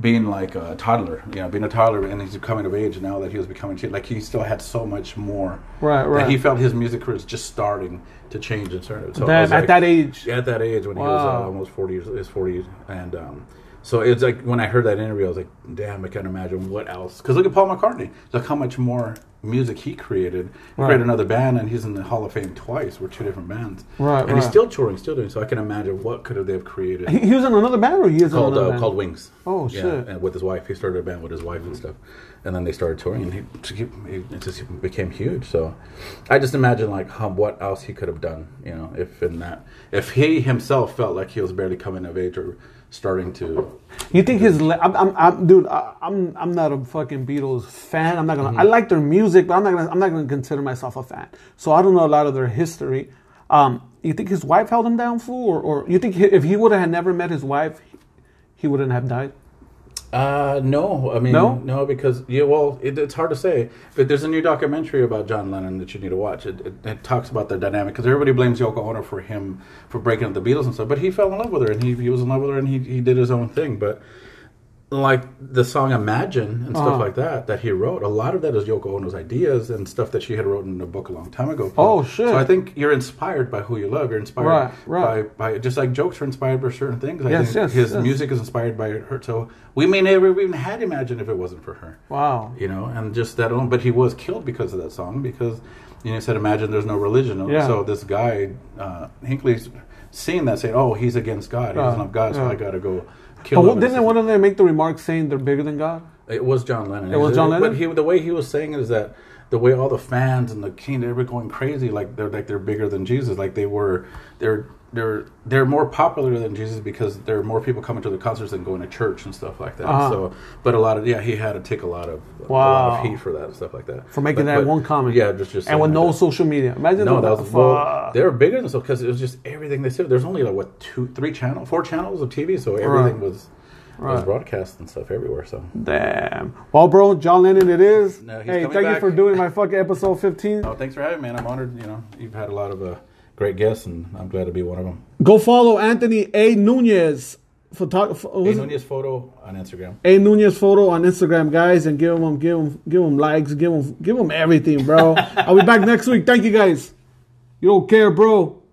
being like a toddler, you know, being a toddler, and he's coming of age now that he was becoming, like he still had so much more. Right, That right. he felt his music career was just starting to change and turn. So Damn, at like- that age. at that age when he was uh, almost 40 years, his 40s. And um, so it's like when I heard that interview, I was like, damn, I can't imagine what else. Because look at Paul McCartney. Look how much more music he created. He Right. created another band, and he's in the Hall of Fame twice. We're two different bands. Right, And he's still touring, still doing. So I can imagine what could have they have created. He, he was in another band or he is called in uh, band? called Wings. Oh, yeah, shit. And with his wife, he started a band with his wife and stuff, and then they started touring, and he, he it just became huge. So, I just imagine like how, what else he could have done, you know, if in that if he himself felt like he was barely coming of age or starting to. You think his? le- I'm, I'm, I'm dude. I, I'm, I'm not a fucking Beatles fan. I'm not gonna. I Mm-hmm. like their music, but I'm not gonna. I'm not gonna consider myself a fan. So I don't know a lot of their history. Um, you think his wife held him down, fool, or, or you think he, if he would have never met his wife, he wouldn't have died? Uh, no, I mean, No? no, because yeah, well, it, it's hard to say. But there's a new documentary about John Lennon that you need to watch. It, it, it talks about the dynamic because everybody blames Yoko Ono for him for breaking up the Beatles and stuff. But he fell in love with her, and he, he was in love with her, and he he did his own thing. But like the song Imagine and stuff Uh-huh. like that that he wrote, a lot of that is Yoko Ono's ideas and stuff that she had written in a book a long time ago. Oh, shit. So I think you're inspired by who you love. You're inspired Right, right. by by just like jokes are inspired by certain things. I Yes, think yes, his yes. music is inspired by her. So we may never even had Imagine if it wasn't for her. Wow. You know, and just that alone. But he was killed because of that song because you know he said Imagine there's no religion. Yeah. So this guy uh, Hinckley's seeing that saying, oh, he's against God. He doesn't love God, so yeah. I got to go kill him. didn't one of them make the remark saying they're bigger than God? It was John Lennon. It was John Lennon? But he, the way he was saying it is that the way all the fans and the king they were going crazy, like they're like they're bigger than Jesus, like they were they're they're they're more popular than Jesus because there are more people coming to the concerts than going to church and stuff like that. Uh-huh. So, but a lot of yeah, he had to take a lot of a lot Wow. of heat for that and stuff like that For making But- that but- one comment. Yeah, just just and with no that. social media. Imagine No, that was well, they were bigger than so because it was just everything they said. There's only like what two, three channel, four channels of TV, so everything was was Right. broadcast and stuff everywhere. So Damn. Well, bro, John Lennon, it is. No, he's hey, thank you for doing my fucking episode 15. Oh, thanks for having me, man. I'm honored. You know, you've had a lot of uh, great guests, and I'm glad to be one of them. Go follow Anthony A. Nunez. Photographer. A Nunez photo on Instagram. A Nunez photo on Instagram, guys, and give them, give them, give them likes, give them, give them everything, bro. I'll be back next week. Thank you, guys. You don't care, bro.